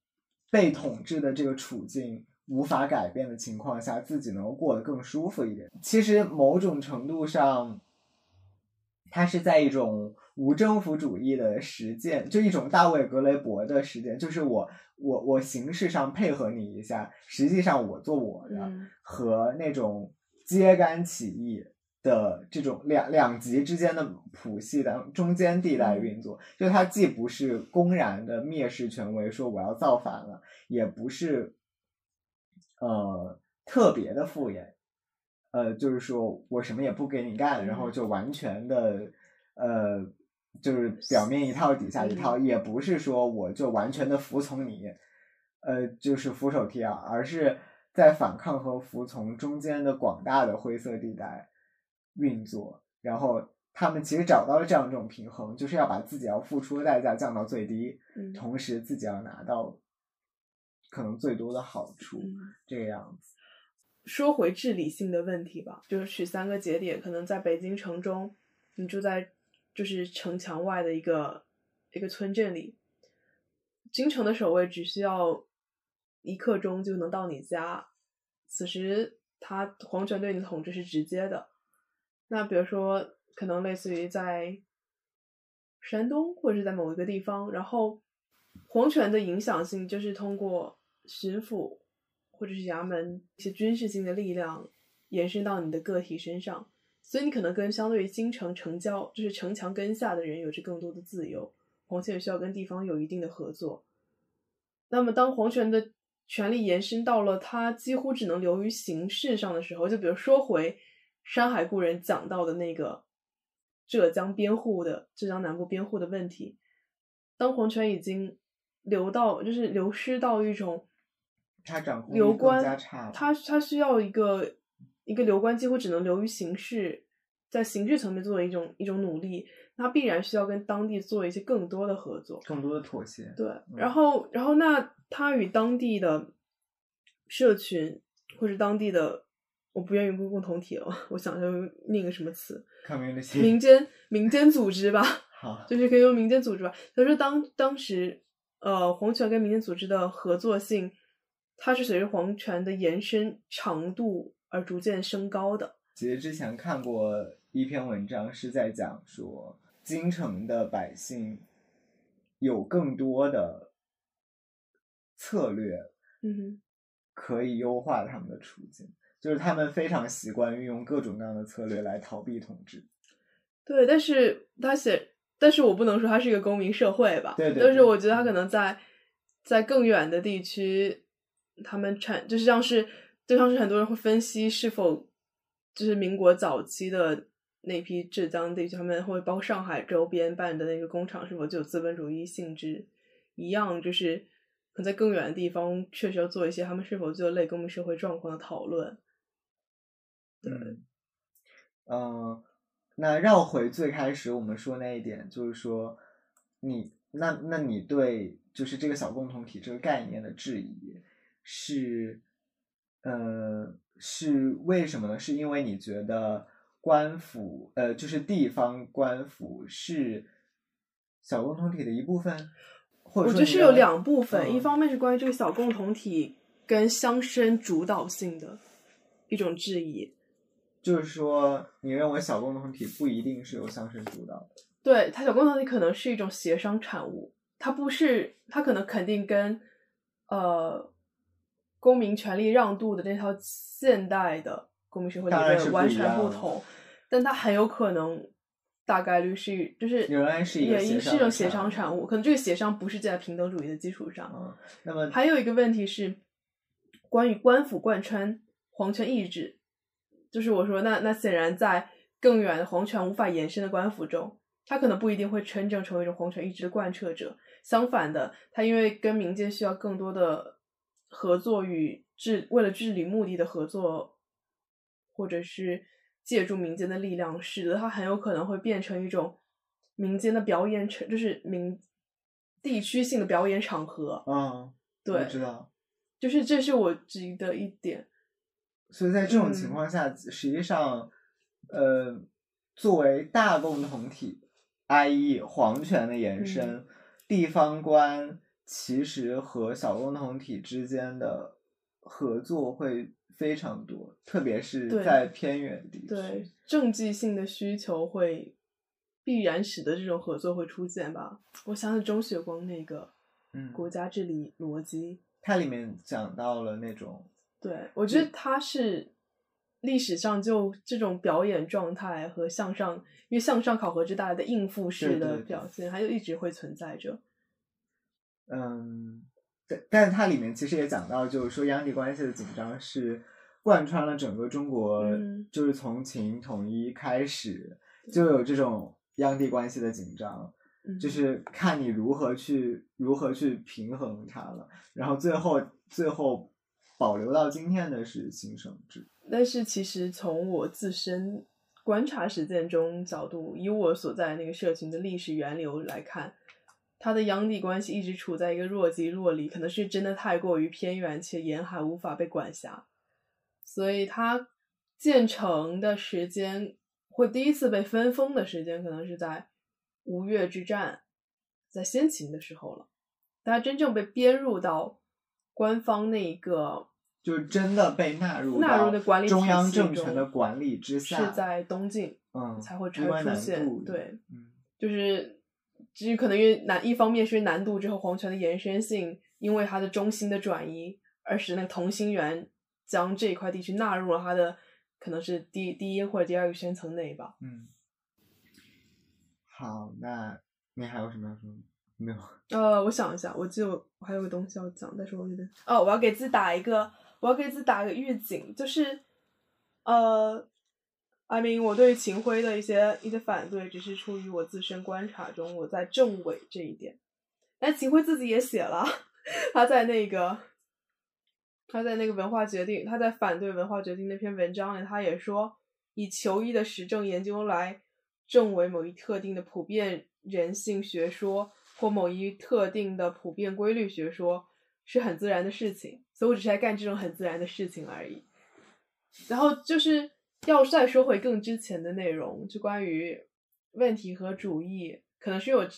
被统治的这个处境无法改变的情况下，自己能够过得更舒服一点。其实某种程度上，它是在一种无政府主义的实践，就一种大卫格雷伯的实践，就是我我我形式上配合你一下，实际上我做我的，嗯。和那种揭竿起义的这种两两极之间的谱系的中间地带运作，就它既不是公然的蔑视权威，说我要造反了，也不是呃特别的敷衍，呃，就是说我什么也不给你干，然后就完全的呃，就是表面一套底下一套，也不是说我就完全的服从你，呃，就是俯首帖耳，而是在反抗和服从中间的广大的灰色地带运作，然后他们其实找到了这样一种平衡，就是要把自己要付出的代价降到最低，嗯。同时自己要拿到可能最多的好处，嗯。这个样子。说回治理性的问题吧，就是取三个节点，可能在北京城中，你住在就是城墙外的一个一个村镇里，京城的守卫只需要一刻钟就能到你家，此时他皇权对你的统治是直接的。那比如说，可能类似于在山东或者是在某一个地方，然后皇权的影响性就是通过巡抚或者是衙门一些军事性的力量延伸到你的个体身上，所以你可能跟相对于京城城郊，就是城墙根下的人有着更多的自由。皇权需要跟地方有一定的合作。那么，当皇权的权力延伸到了它几乎只能流于形式上的时候，就比如说回《山海故人》讲到的那个浙江边户的浙江南部边户的问题，当皇权已经流到就是流失到一种他掌控力更流官加差了，他他需要一个一个流官几乎只能流于形式，在形式层面做一种一种努力，那必然需要跟当地做一些更多的合作。更多的妥协。对，然后然后那他与当地的社群或者当地的我不愿意用共同体了，我想用另一个什么词，民间民间组织吧，好，就是可以用民间组织吧。他说当当时呃皇权跟民间组织的合作性，它是随着皇权的延伸长度而逐渐升高的。其实之前看过一篇文章，是在讲说京城的百姓有更多的策略嗯哼，可以优化他们的处境，就是他们非常习惯运用各种各样的策略来逃避统治。对，但是他写，但是我不能说他是一个公民社会吧？对对对但是我觉得他可能在在更远的地区，他们产就是像是就像是很多人会分析是否就是民国早期的那批浙江地区，他们会包括上海周边办的那个工厂是否就有资本主义性质一样，就是可能在更远的地方确实要做一些他们是否具有类公民社会状况的讨论。对，嗯，那绕回最开始我们说那一点，就是说你那那你对就是这个小共同体这个概念的质疑是，呃，是为什么呢？是因为你觉得官府呃，就是地方官府是小共同体的一部分，或者我觉得是有两部分，一嗯方面是关于这个小共同体跟乡绅主导性的一种质疑。就是说，你认为小共同体不一定是由乡绅主导的。对，它小共同体可能是一种协商产物，它不是，它可能肯定跟呃公民权利让渡的这套现代的公民社会理当然是不论完全不同，但它很有可能大概率是就是仍然是一种协商产物，可能这个协商不是建在平等主义的基础上，嗯，那么还有一个问题是关于官府贯穿皇权意志，就是我说那那显然在更远的皇权无法延伸的官府中，他可能不一定会真正成为一种皇权意志的贯彻者。相反的，他因为跟民间需要更多的合作与治，为了治理目的的合作，或者是借助民间的力量，使得它很有可能会变成一种民间的表演场，就是民地区性的表演场合。嗯，对我知道。就是这是我质疑的一点。所以在这种情嗯况下，实际上，呃，作为大共同体，i.e. 皇权的延伸，嗯地方官其实和小共同体之间的合作会非常多，特别是在偏远地区。对政绩性的需求会必然使得这种合作会出现吧。我想起钟雪光那个嗯，国家治理逻辑，它里面讲到了那种，对我觉得它是历史上就这种表演状态和向上，因为向上考核制带来的应付式的对对对表现，它就一直会存在着。嗯，但但是它里面其实也讲到，就是说央地关系的紧张是贯穿了整个中国，嗯就是从秦统一开始就有这种央地关系的紧张，嗯，就是看你如何去如何去平衡它了。然后最后最后保留到今天的是新生制，但是其实从我自身观察实践中角度，以我所在那个社群的历史源流来看，它的央地关系一直处在一个若即若离，可能是真的太过于偏远且沿海无法被管辖，所以它建成的时间或第一次被分封的时间，可能是在吴越之战，在先秦的时候了。它真正被编入到官方那一个就是真的被纳入纳入的管理中央政权的管理之下，是在东晋嗯才会出现，对，嗯。就是至于可能因为难，一方面是难度之后皇权的延伸性，因为它的中心的转移，而使那个同心圆将这一块地区纳入了它的可能是第第一或者第二个圈层内吧。嗯，好，那你还有什么要说的？没有。呃，我想一下，我记得我我还有个东西要讲，但是我有点哦，我要给自己打一个，我要给自己打一个预警，就是呃，I mean，我对秦晖的一些一些反对，只是出于我自身观察中我在证伪这一点。但秦晖自己也写了，他在那个他在那个文化决定，他在反对文化决定那篇文章里，他也说，以求医的实证研究来证伪某一特定的普遍人性学说或某一特定的普遍规律学说是很自然的事情，所以我只是在干这种很自然的事情而已。然后就是要再说回更之前的内容，就关于问题和主义，可能是我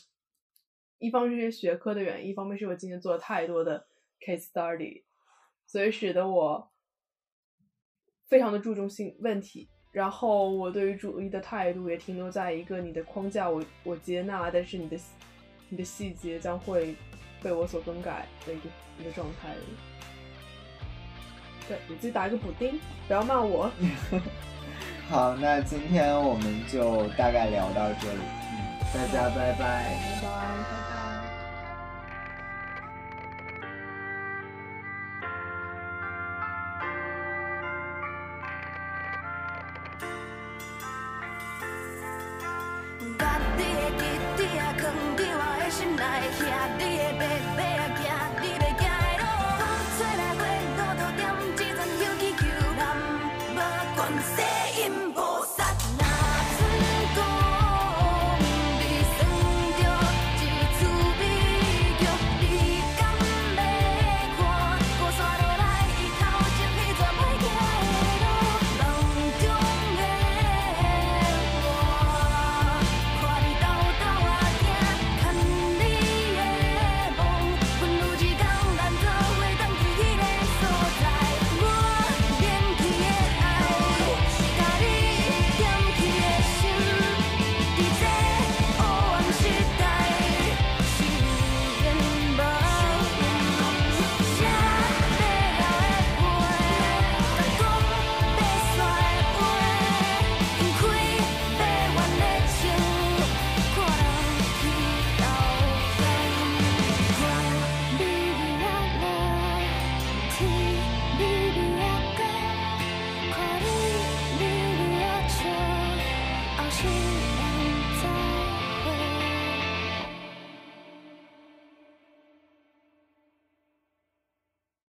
一方面是学科的原因，一方面是我今年做了太多的 case study，所以使得我非常的注重性问题。然后我对于主义的态度也停留在一个你的框架我我接纳，但是你的你的细节将会被我所更改的一个一个状态。对，你自己打一个补丁，不要骂我。好，那今天我们就大概聊到这里，嗯，大家拜拜。拜拜。